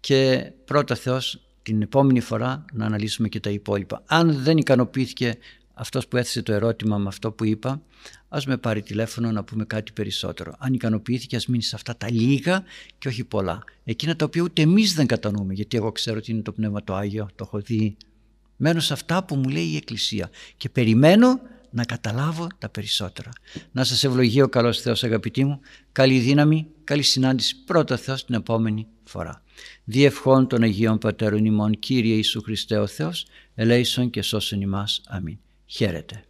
Και πρώτα Θεός την επόμενη φορά να αναλύσουμε και τα υπόλοιπα. Αν δεν ικανοποιήθηκε αυτός που έθεσε το ερώτημα με αυτό που είπα, ας με πάρει τηλέφωνο να πούμε κάτι περισσότερο. Αν ικανοποιήθηκε ας μείνεις σε αυτά τα λίγα και όχι πολλά. Εκείνα τα οποία ούτε εμείς δεν κατανοούμε, γιατί εγώ ξέρω ότι είναι το Πνεύμα το Άγιο, το έχω δει. Μένω σε αυτά που μου λέει η Εκκλησία και περιμένω να καταλάβω τα περισσότερα. Να σας ευλογεί ο καλός Θεός αγαπητοί μου, καλή δύναμη, καλή συνάντηση πρώτα Θεός την επόμενη φορά. Διευχών των Αγίων Πατέρων ημών Κύριε Ιησού Χριστέ ο Θεός, ελέησον και σώσον ημάς. Αμήν. Χαίρετε.